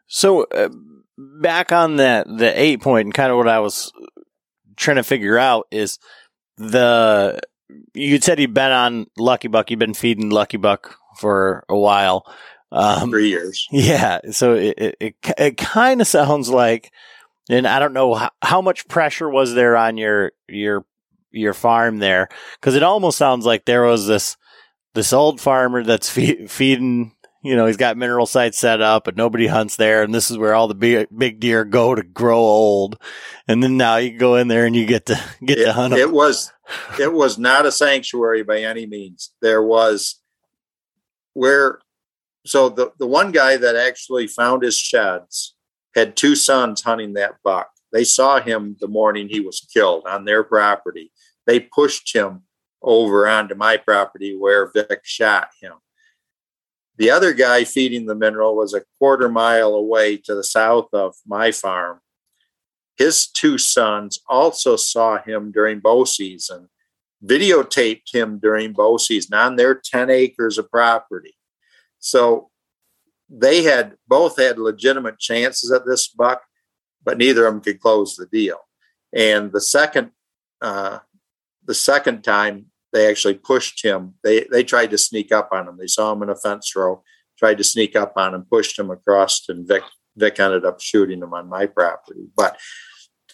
So, uh, back on that the eight point and kind of what I was trying to figure out is the you said you've been on Lucky Buck, you've been feeding Lucky Buck for a while. Um, Three years. Yeah. So it, it, it, it kind of sounds like, and I don't know how, how much pressure was there on your, your, your farm there. Cause it almost sounds like there was this, this old farmer that's fe- feeding you know, he's got mineral sites set up, but nobody hunts there. And this is where all the big, big deer go to grow old. And then now you go in there and you get to get it, to hunt them. It was, it was not a sanctuary by any means. There was where, so the, the one guy that actually found his sheds had two sons hunting that buck. They saw him the morning he was killed on their property. They pushed him over onto my property where Vic shot him the other guy feeding the mineral was a quarter mile away to the south of my farm. His two sons also saw him during bow season, videotaped him during bow season on their 10 acres of property. So they had both had legitimate chances at this buck, but neither of them could close the deal. And the second, uh, the second time they actually pushed him. They they tried to sneak up on him. They saw him in a fence row, tried to sneak up on him, pushed him across, and Vic Vic ended up shooting him on my property. But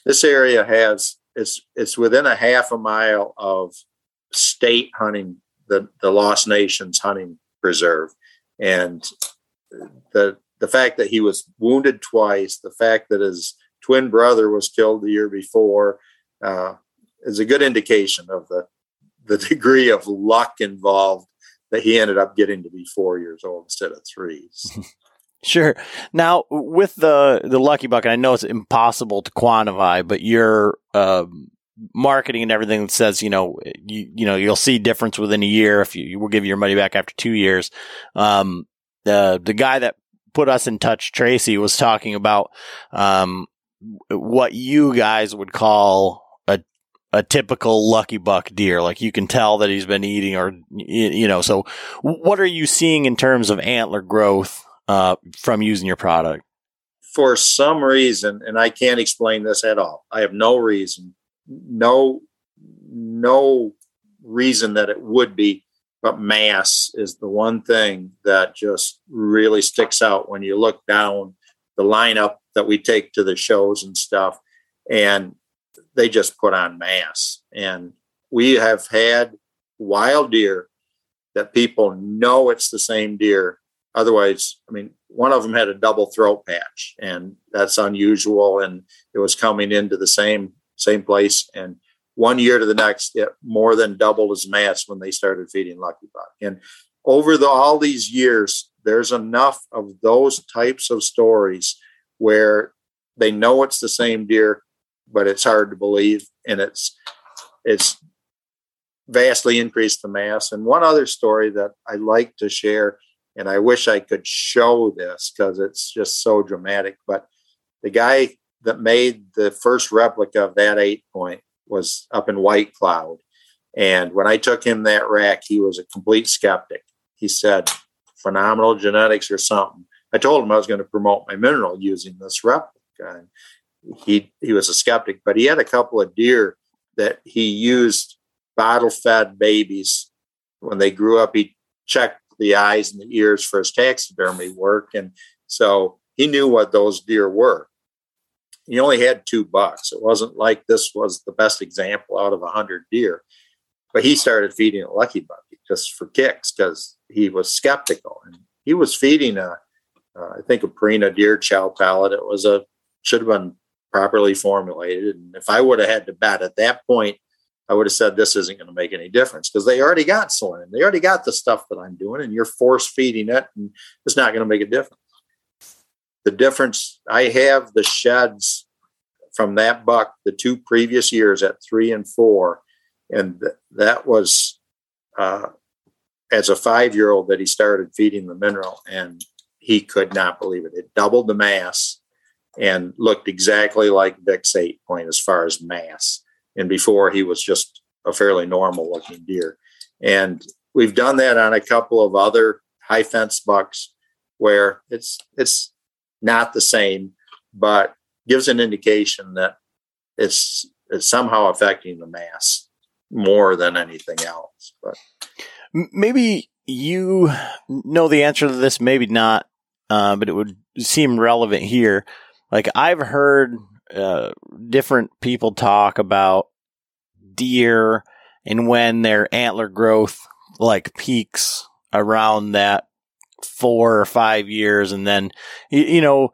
this area has it's it's within a half a mile of state hunting, the the Lost Nations hunting preserve, and the the fact that he was wounded twice, the fact that his twin brother was killed the year before, uh, is a good indication of the the degree of luck involved that he ended up getting to be four years old instead of three. Sure. Now, with the the lucky bucket, I know it's impossible to quantify, but your uh, marketing and everything that says, you know, you you know, you'll see difference within a year if you, you will give your money back after two years. Um, the the guy that put us in touch, Tracy, was talking about um, what you guys would call a a typical lucky buck deer. Like you can tell that he's been eating, or you know. So, what are you seeing in terms of antler growth uh, from using your product? For some reason, and I can't explain this at all. I have no reason, no, no reason that it would be, but mass is the one thing that just really sticks out when you look down the lineup that we take to the shows and stuff, and they just put on mass. And we have had wild deer that people know it's the same deer Otherwise, I mean, one of them had a double throat patch, and that's unusual. And it was coming into the same same place. And one year to the next, it more than doubled his mass when they started feeding Lucky Buck. And over the, all these years, there's enough of those types of stories where they know it's the same deer, but it's hard to believe, and it's it's vastly increased the mass. And one other story that I like to share and I wish I could show this because it's just so dramatic. But the guy that made the first replica of that eight point was up in White Cloud. And when I took him that rack, he was a complete skeptic. He said, phenomenal genetics or something. I told him I was going to promote my mineral using this replica. And he, he was a skeptic, but he had a couple of deer that he used bottle fed babies. When they grew up, he checked the eyes and the ears for his taxidermy work. And so he knew what those deer were. He only had two bucks. It wasn't like this was the best example out of a hundred deer. But he started feeding a lucky buck just for kicks because he was skeptical. And he was feeding a, uh, I think a Purina deer chow pellet. It was a should have been properly formulated. And if I would have had to bet at that point, I would have said this isn't going to make any difference because they already got selenium. They already got the stuff that I'm doing, and you're force feeding it, and it's not going to make a difference. The difference I have the sheds from that buck the two previous years at three and four, and th- that was uh, as a five year old that he started feeding the mineral, and he could not believe it. It doubled the mass and looked exactly like Vic's eight point as far as mass and before he was just a fairly normal looking deer. And we've done that on a couple of other high fence bucks where it's it's not the same, but gives an indication that it's it's somehow affecting the mass more than anything else. But maybe you know the answer to this, maybe not, uh, but it would seem relevant here. Like I've heard uh, different people talk about deer and when their antler growth like peaks around that four or five years and then you, you know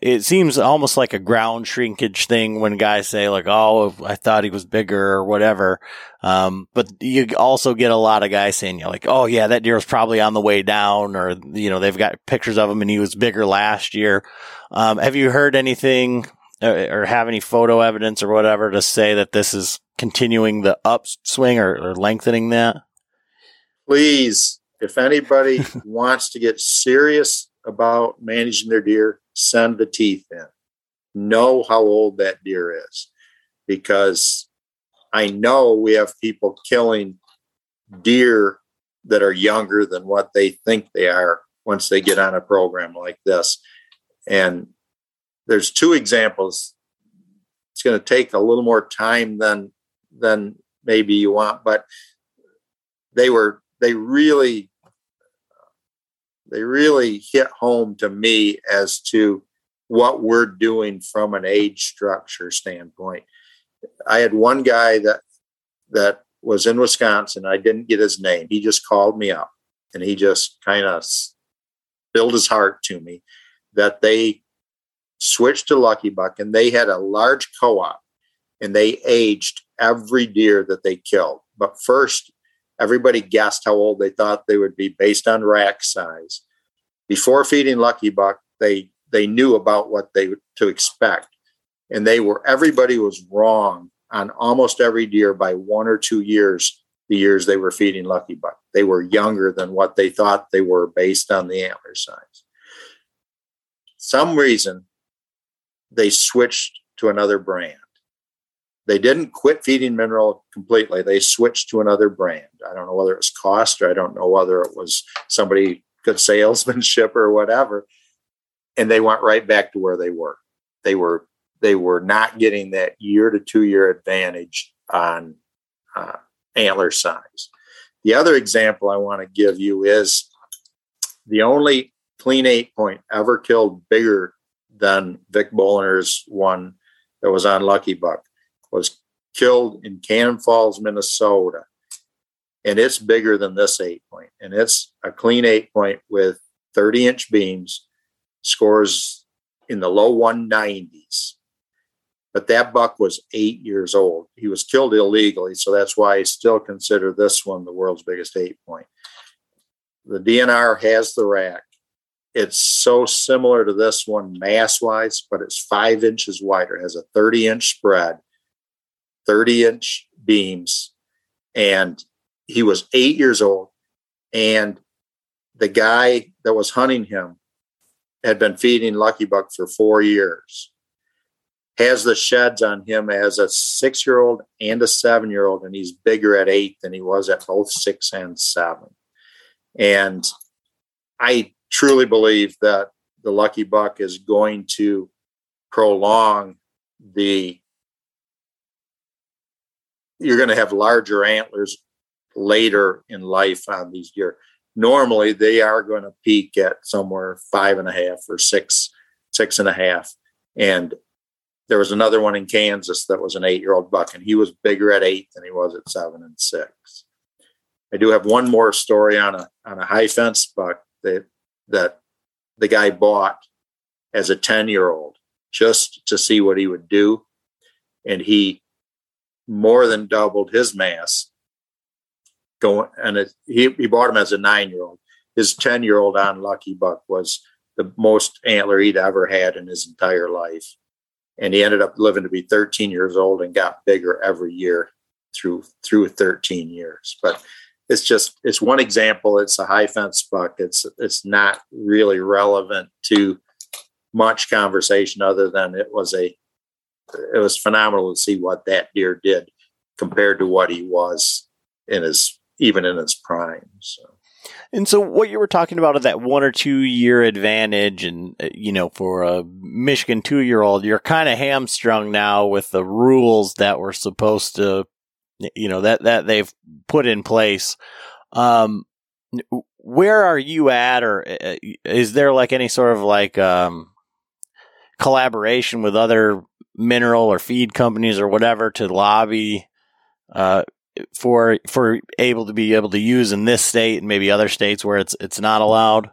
it seems almost like a ground shrinkage thing when guys say like, "Oh, I thought he was bigger" or whatever. Um, but you also get a lot of guys saying, "You're like, oh yeah, that deer was probably on the way down," or you know, they've got pictures of him and he was bigger last year. Um, have you heard anything uh, or have any photo evidence or whatever to say that this is continuing the upswing or, or lengthening that? Please, if anybody wants to get serious about managing their deer, send the teeth in. Know how old that deer is because I know we have people killing deer that are younger than what they think they are once they get on a program like this. And there's two examples. It's going to take a little more time than than maybe you want, but they were they really they really hit home to me as to what we're doing from an age structure standpoint. I had one guy that that was in Wisconsin. I didn't get his name. He just called me up and he just kind of filled his heart to me that they switched to Lucky Buck and they had a large co-op and they aged every deer that they killed. But first, everybody guessed how old they thought they would be based on rack size. Before feeding Lucky Buck, they they knew about what they to expect, and they were everybody was wrong on almost every deer by one or two years. The years they were feeding Lucky Buck, they were younger than what they thought they were based on the antler size. Some reason they switched to another brand. They didn't quit feeding mineral completely. They switched to another brand. I don't know whether it was cost or I don't know whether it was somebody good salesmanship or whatever. And they went right back to where they were. They were they were not getting that year to two year advantage on uh, antler size. The other example I want to give you is the only clean eight point ever killed bigger than Vic Boliner's one that was on Lucky Buck was killed in Cannon Falls, Minnesota. And it's bigger than this eight point. And it's a clean eight point with 30 inch beams, scores in the low 190s. But that buck was eight years old. He was killed illegally. So that's why I still consider this one the world's biggest eight point. The DNR has the rack. It's so similar to this one mass wise, but it's five inches wider, it has a 30 inch spread 30 inch beams. And he was eight years old. And the guy that was hunting him had been feeding Lucky Buck for four years. Has the sheds on him as a six year old and a seven year old, and he's bigger at eight than he was at both six and seven. And I truly believe that the Lucky Buck is going to prolong the you're going to have larger antlers later in life on these deer. Normally, they are going to peak at somewhere five and a half or six, six and a half. And there was another one in Kansas that was an eight year old buck, and he was bigger at eight than he was at seven and six. I do have one more story on a on a high fence buck that that the guy bought as a 10 year old just to see what he would do. And he more than doubled his mass. Going and it, he he bought him as a nine year old. His ten year old on Lucky Buck was the most antler he'd ever had in his entire life, and he ended up living to be 13 years old and got bigger every year through through 13 years. But it's just it's one example. It's a high fence buck. It's it's not really relevant to much conversation other than it was a it was phenomenal to see what that deer did compared to what he was in his even in his prime. So. And so, what you were talking about of that one or two year advantage, and uh, you know, for a Michigan two year old, you're kind of hamstrung now with the rules that were supposed to, you know, that that they've put in place. Um, where are you at, or uh, is there like any sort of like um, collaboration with other mineral or feed companies or whatever to lobby uh, for for able to be able to use in this state and maybe other states where it's it's not allowed?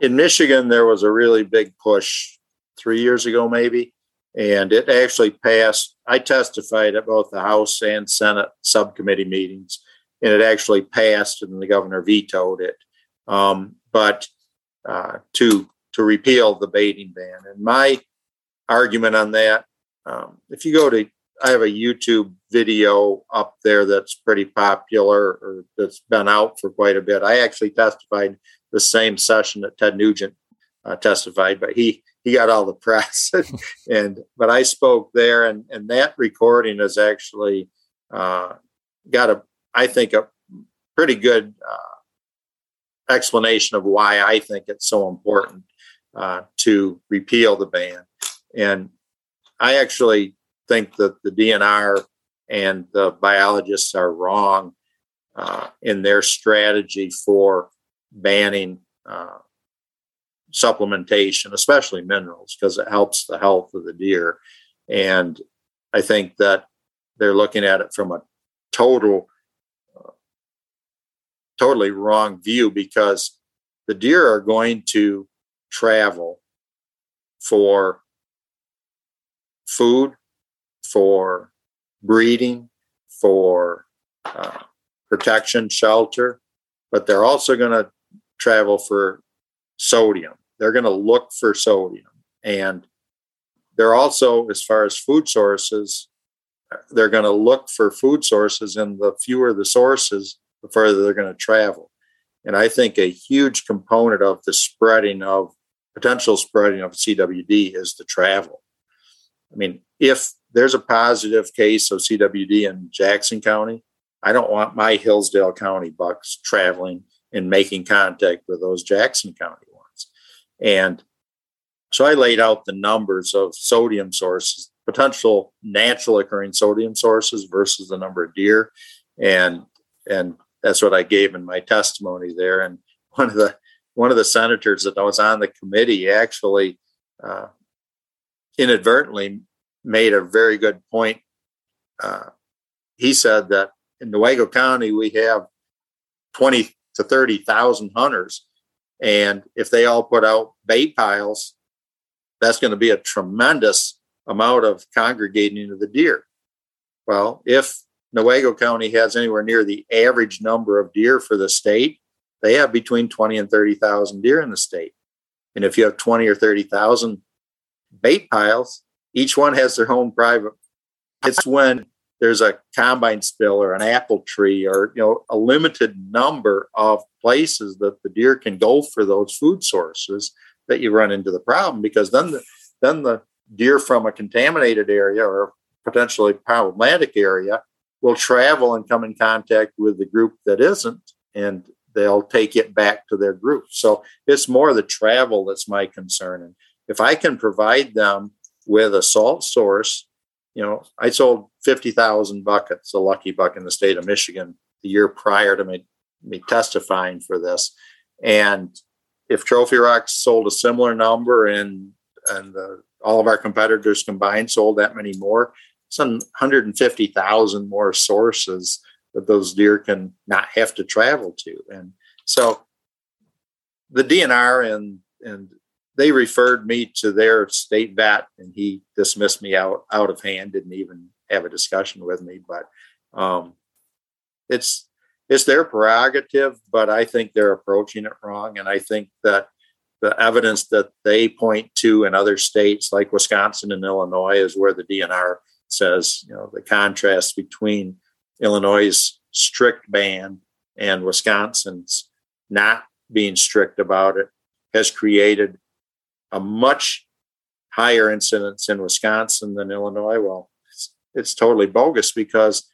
In Michigan, there was a really big push three years ago, maybe, and it actually passed. I testified at both the House and Senate subcommittee meetings, and it actually passed, and the governor vetoed it. Um, but uh, to to repeal the baiting ban, and my argument on that um, if you go to, I have a YouTube video up there that's pretty popular or that's been out for quite a bit. I actually testified the same session that Ted Nugent uh, testified, but he he got all the press and but I spoke there, and and that recording has actually uh, got a I think a pretty good uh, explanation of why I think it's so important uh, to repeal the ban. And I actually think that the DNR and the biologists are wrong uh, in their strategy for banning uh, supplementation, especially minerals, because it helps the health of the deer. And I think that they're looking at it from a total, uh, totally wrong view because the deer are going to travel for food, for breeding, for uh, protection, shelter, but they're also going to travel for sodium. They're going to look for sodium. And they're also, as far as food sources, they're going to look for food sources, and the fewer the sources, the further they're going to travel. And I think a huge component of the spreading of potential spreading of CWD is the travel. I mean, if there's a positive case of CWD in Jackson County, I don't want my Hillsdale County bucks traveling and making contact with those Jackson County ones. And so I laid out the numbers of sodium sources, potential natural occurring sodium sources versus the number of deer. And and that's what I gave in my testimony there. And one of the one of the senators that was on the committee actually uh, inadvertently made a very good point. Uh, he said that in Newaygo County we have twenty to thirty thousand hunters, and if they all put out bait piles, that's going to be a tremendous amount of congregating of the deer. Well, if Newaygo County has anywhere near the average number of deer for the state, they have between 20 and 30,000 deer in the state. And if you have 20 or 30,000 bait piles, each one has their own private. It's when there's a combine spill or an apple tree or you know a limited number of places that the deer can go for those food sources that you run into the problem because then the then the deer from a contaminated area or potentially problematic area will travel and come in contact with the group that isn't and they'll take it back to their group so it's more the travel that's my concern and if i can provide them with a salt source you know i sold 50000 buckets, a lucky buck in the state of michigan the year prior to me, me testifying for this and if Trophy Rocks sold a similar number and and the, all of our competitors combined sold that many more, some 150,000 more sources that those deer can not have to travel to. And so the DNR and and they referred me to their state vet and he dismissed me out out of hand, didn't even have a discussion with me. But um, it's it's their prerogative, but I think they're approaching it wrong. And I think that the evidence that they point to in other states like Wisconsin and Illinois is where the DNR says, you know, the contrast between Illinois' strict ban and Wisconsin's not being strict about it has created a much higher incidence in Wisconsin than Illinois. Well, it's, it's totally bogus because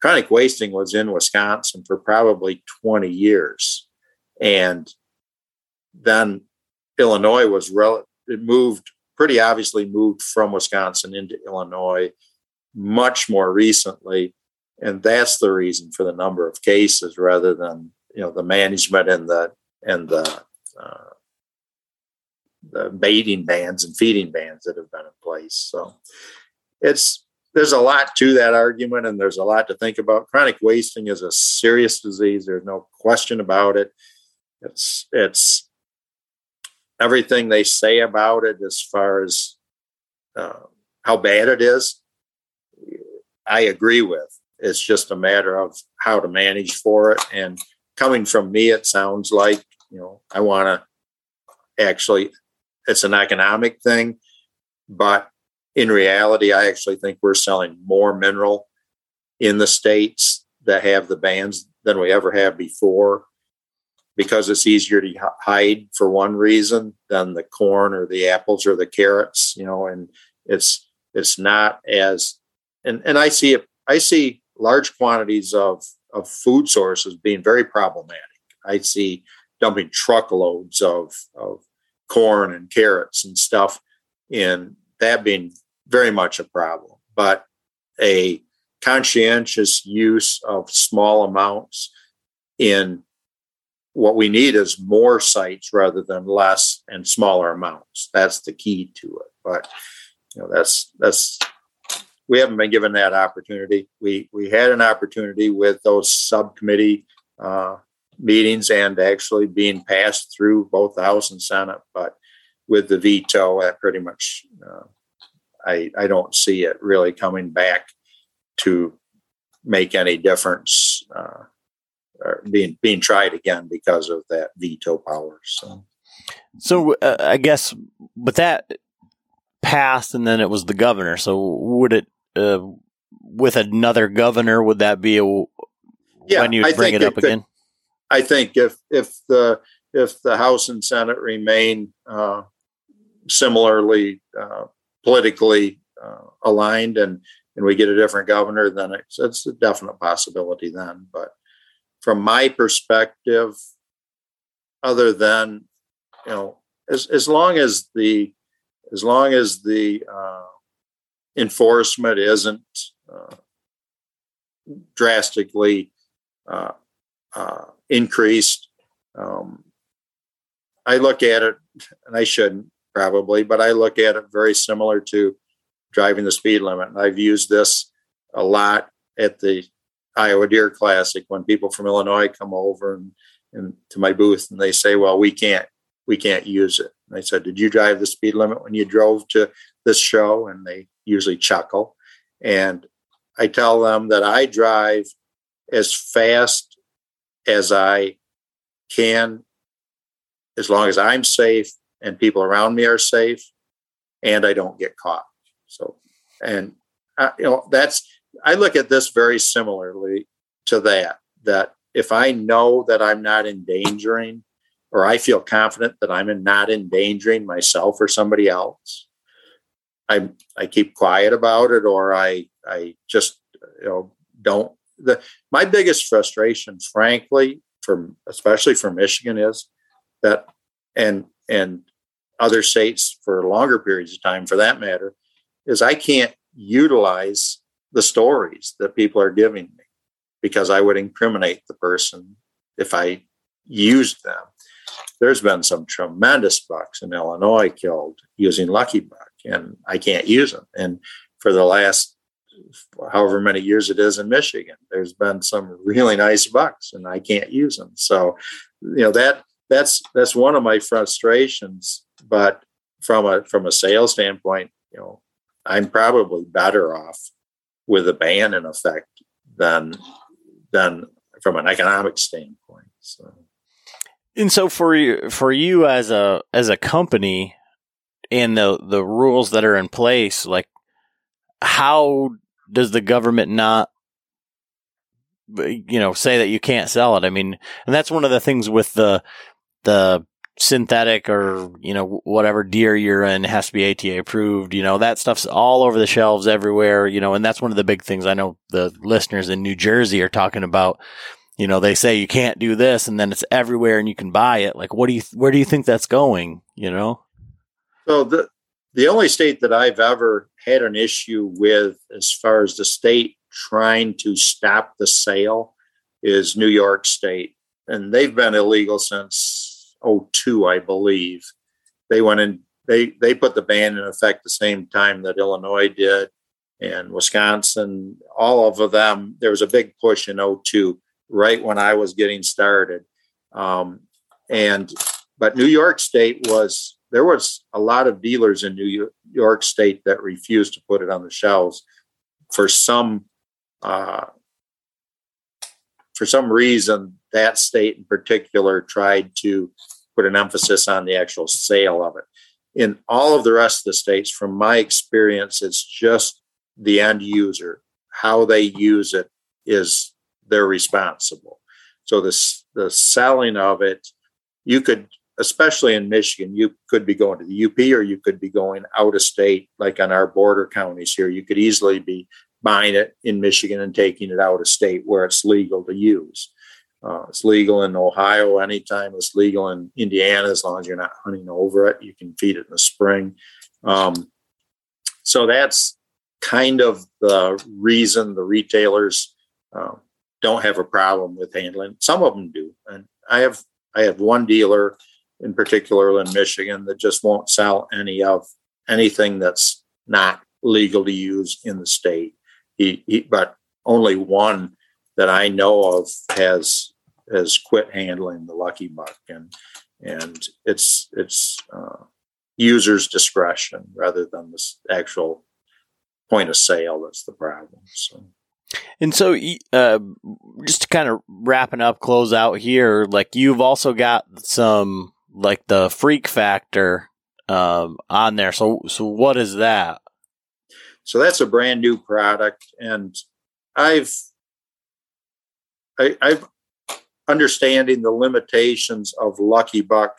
chronic wasting was in Wisconsin for probably 20 years. And then Illinois was rel- it moved pretty obviously moved from Wisconsin into Illinois much more recently. And that's the reason for the number of cases rather than you know the management and the and the uh, the baiting bans and feeding bans that have been in place. So it's there's a lot to that argument and there's a lot to think about. Chronic wasting is a serious disease. There's no question about it. It's it's everything they say about it as far as uh, how bad it is. I agree with. It's just a matter of how to manage for it. And coming from me, it sounds like you know I want to actually. It's an economic thing, but in reality, I actually think we're selling more mineral in the states that have the bans than we ever have before because it's easier to hide for one reason than the corn or the apples or the carrots, you know, and it's it's not as and and I see I see large quantities of of food sources being very problematic. I see dumping truckloads of of corn and carrots and stuff and that being very much a problem. But a conscientious use of small amounts in what we need is more sites rather than less and smaller amounts. That's the key to it. But you know, that's that's we haven't been given that opportunity. We we had an opportunity with those subcommittee uh, meetings and actually being passed through both the House and Senate, but with the veto, that pretty much uh, I I don't see it really coming back to make any difference uh, or being being tried again because of that veto power. So, so uh, I guess, but that passed, and then it was the governor. So would it uh, with another governor? Would that be a yeah, when you bring it up again? I think if if the if the House and Senate remain uh, similarly uh, politically uh, aligned and and we get a different governor, then it's, it's a definite possibility then. But from my perspective, other than you know, as as long as the as long as the uh, enforcement isn't uh, drastically uh, increased, um, I look at it, and I shouldn't probably, but I look at it very similar to driving the speed limit. And I've used this a lot at the Iowa Deer Classic when people from Illinois come over and, and to my booth and they say, "Well, we can't we can't use it." And I said, "Did you drive the speed limit when you drove to this show?" And they usually chuckle. And I tell them that I drive as fast as I can, as long as I'm safe and people around me are safe, and I don't get caught. So, and uh, you know, that's I look at this very similarly to that. That if I know that I'm not endangering, or I feel confident that I'm not endangering myself or somebody else, I I keep quiet about it, or I I just you know don't. The my biggest frustration, frankly, from especially for Michigan, is that and and other states for longer periods of time, for that matter, is I can't utilize the stories that people are giving me because I would incriminate the person if I used them. There's been some tremendous bucks in Illinois killed using Lucky Buck, and I can't use them. And for the last however many years it is in Michigan, there's been some really nice bucks, and I can't use them. So, you know that that's that's one of my frustrations. But from a from a sales standpoint, you know, I'm probably better off with a ban in effect than than from an economic standpoint. So. And so for you for you as a as a company and the the rules that are in place, like how does the government not uh, you know say that you can't sell it? I mean, and that's one of the things with the the synthetic or you know whatever deer you're in has to be ATA approved. You know that stuff's all over the shelves everywhere. You know, and that's one of the big things I know the listeners in New Jersey are talking about. You know, they say you can't do this, and then it's everywhere, and you can buy it. Like, what do you? Where do you think that's going? You know. So the the only state that I've ever had an issue with, as far as the state trying to stop the sale, is New York State, and they've been illegal since 02, I believe. They went in, they, they put the ban in effect the same time that Illinois did and Wisconsin, all of them. There was a big push in 02, right when I was getting started. Um, and, but New York State was, there was a lot of dealers in New York State that refused to put it on the shelves for some uh, for some reason, that state in particular tried to put an emphasis on the actual sale of it. In all of the rest of the states, from my experience, it's just the end user. How they use it is they're responsible. So this the selling of it, you could, especially in Michigan, you could be going to the UP or you could be going out of state, like on our border counties here. You could easily be buying it in Michigan and taking it out of state where it's legal to use. Uh, it's legal in Ohio anytime. It's legal in Indiana as long as you're not hunting over it. You can feed it in the spring. Um, so that's kind of the reason the retailers uh, don't have a problem with handling. Some of them do, and I have I have one dealer in particular in Michigan that just won't sell any of anything that's not legal to use in the state. He, he but only one that I know of has has quit handling the Lucky Buck, and and it's it's uh, users' discretion rather than the actual point of sale that's the problem. So. And so, uh, just to kind of wrapping up, close out here, like you've also got some like the freak factor um, on there. So, so what is that? So that's a brand new product, and I've I, I've understanding the limitations of Lucky Buck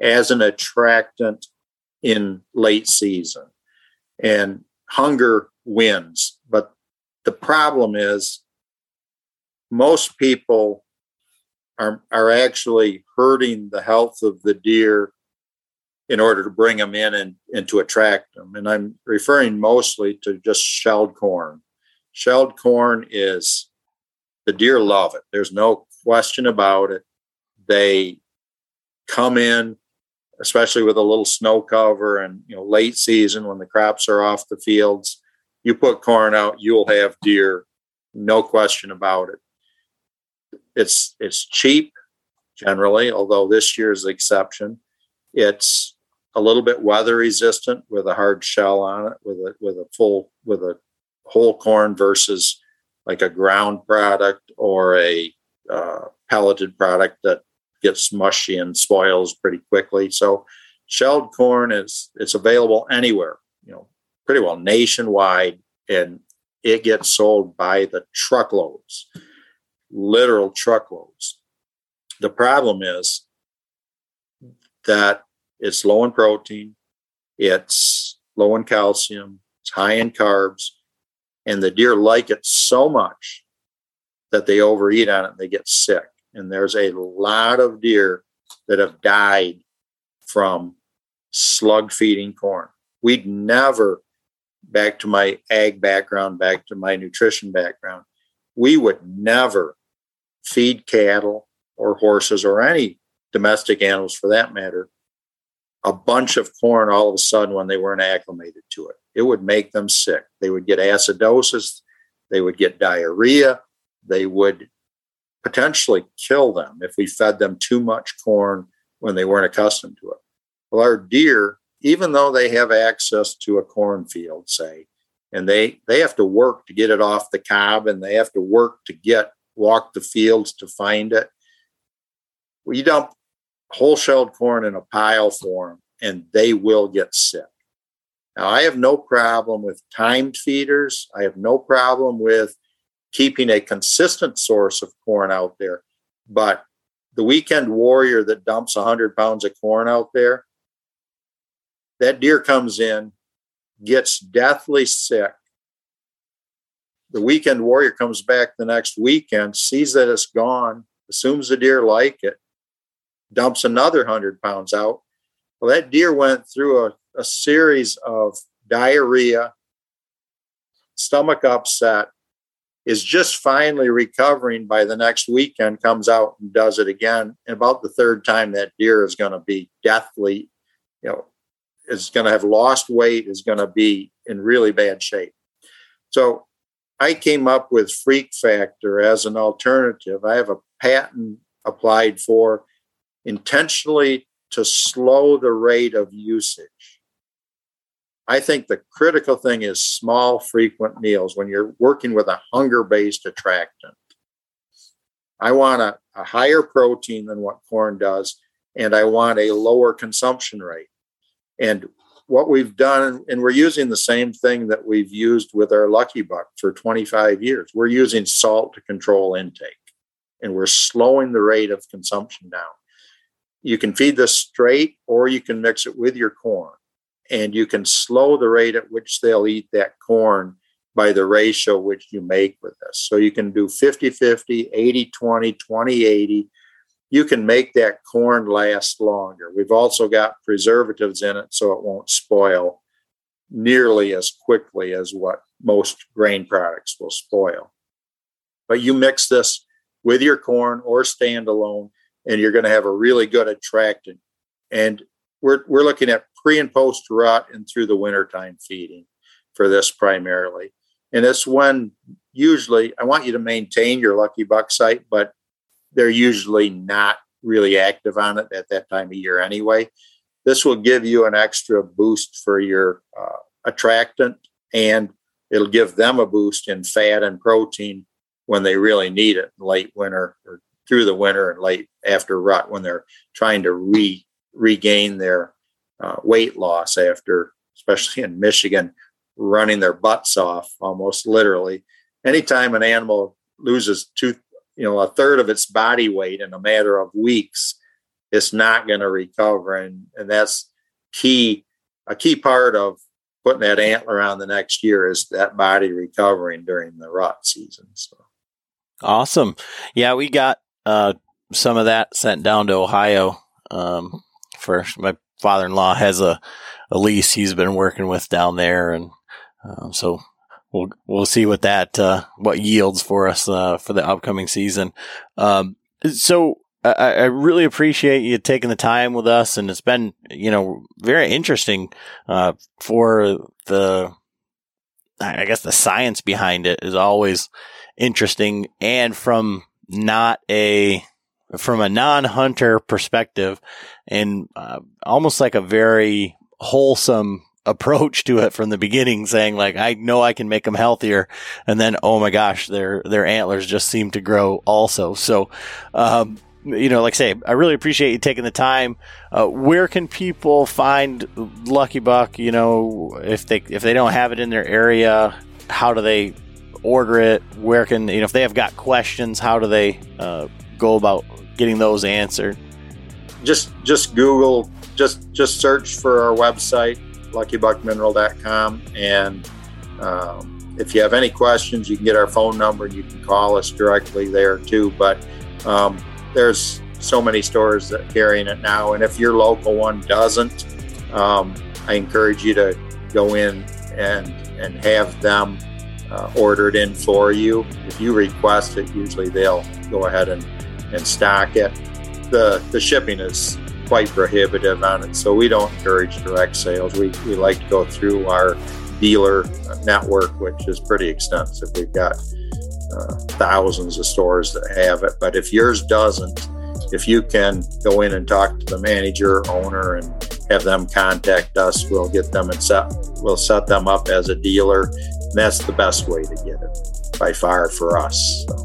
as an attractant in late season, and hunger wins. But the problem is most people are, are actually hurting the health of the deer in order to bring them in and, and to attract them. And I'm referring mostly to just shelled corn. Shelled corn is the deer love it. There's no question about it. They come in, especially with a little snow cover and you know late season when the crops are off the fields. You put corn out, you'll have deer, no question about it. It's it's cheap generally, although this year's the exception. It's a little bit weather resistant with a hard shell on it, with a with a full with a whole corn versus like a ground product or a uh, pelleted product that gets mushy and spoils pretty quickly. So shelled corn is it's available anywhere, you know, pretty well nationwide, and it gets sold by the truckloads literal truckloads. The problem is that it's low in protein, it's low in calcium, it's high in carbs, and the deer like it so much that they overeat on it and they get sick. And there's a lot of deer that have died from slug feeding corn. We'd never, back to my ag background, back to my nutrition background, we would never feed cattle or horses or any domestic animals for that matter a bunch of corn all of a sudden when they weren't acclimated to it. It would make them sick. They would get acidosis, they would get diarrhea, they would potentially kill them if we fed them too much corn when they weren't accustomed to it. Well, our deer, even though they have access to a cornfield, say, and they they have to work to get it off the cob and they have to work to get walk the fields to find it. We dump whole shelled corn in a pile for them and they will get sick. Now, I have no problem with timed feeders. I have no problem with keeping a consistent source of corn out there. But the weekend warrior that dumps 100 pounds of corn out there, that deer comes in, gets deathly sick, the weekend warrior comes back the next weekend, sees that it's gone, assumes the deer like it, dumps another 100 pounds out. Well, that deer went through a, a series of diarrhea, stomach upset, is just finally recovering by the next weekend, comes out and does it again. And about the third time, that deer is going to be deathly, you know, is going to have lost weight, is going to be in really bad shape. So I came up with Freak Factor as an alternative. I have a patent applied for intentionally to slow the rate of usage. I think the critical thing is small, frequent meals when you're working with a hunger based attractant. I want a, a, higher protein than what corn does, and I want a lower consumption rate. And what we've done, and we're using the same thing that we've used with our Lucky Buck for 25 years. We're using salt to control intake, and we're slowing the rate of consumption down. You can feed this straight, or you can mix it with your corn, and you can slow the rate at which they'll eat that corn by the ratio which you make with this. So you can do 50 50, 80 20, 20 80 you can make that corn last longer. We've also got preservatives in it so it won't spoil nearly as quickly as what most grain products will spoil. But you mix this with your corn or standalone, and you're going to have a really good attractant. And we're we're looking at pre and post rut and through the wintertime feeding for this primarily. And it's when usually I want you to maintain your lucky buck site, but they're usually not really active on it at that time of year anyway. This will give you an extra boost for your uh, attractant and it'll give them a boost in fat and protein when they really need it late winter or through the winter and late after rut when they're trying to re regain their uh, weight loss after, especially in Michigan, running their butts off almost literally. Anytime an animal loses two, you know, a third of its body weight in a matter of weeks, it's not going to recover, and and that's key. A key part of putting that antler on the next year is that body recovering during the rut season. So awesome, yeah, we got uh, some of that sent down to Ohio. Um, for my father-in-law has a, a lease he's been working with down there, and um, so we'll we'll see what that uh, what yields for us uh, for the upcoming season. Um, so I, I, really appreciate you taking the time with us, and it's been you know very interesting uh, for the I guess the science behind it is always interesting, and from not a from a non-hunter perspective and uh, almost like a very wholesome approach to it from the beginning saying like I know I can make them healthier. And then oh my gosh their their antlers just seem to grow also. So um, you know like I say I really appreciate you taking the time. Uh, where can people find Lucky Buck you know if they if they don't have it in their area how do they order it? Where can you know if they have got questions how do they uh, go about getting those answered? Just just Google, just just search for our website, luckybuckmineral.com, and um, if you have any questions, you can get our phone number. And you can call us directly there too. But um, there's so many stores that carrying it now, and if your local one doesn't, um, I encourage you to go in and and have them uh, ordered in for you. If you request it, usually they'll go ahead and and stock it. The the shipping is quite prohibitive on it, so we don't encourage direct sales. We we like to go through our dealer network, which is pretty extensive. We've got uh, thousands of stores that have it, but if yours doesn't, if you can go in and talk to the manager, owner, and have them contact us, we'll get them and set we'll set them up as a dealer. And that's the best way to get it by far for us. So.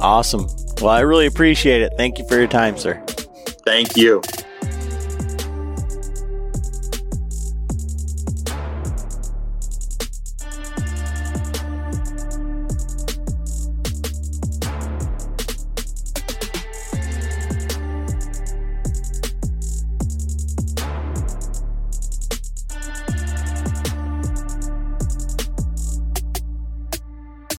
Awesome. Well, I really appreciate it. Thank you for your time, sir. Thank you.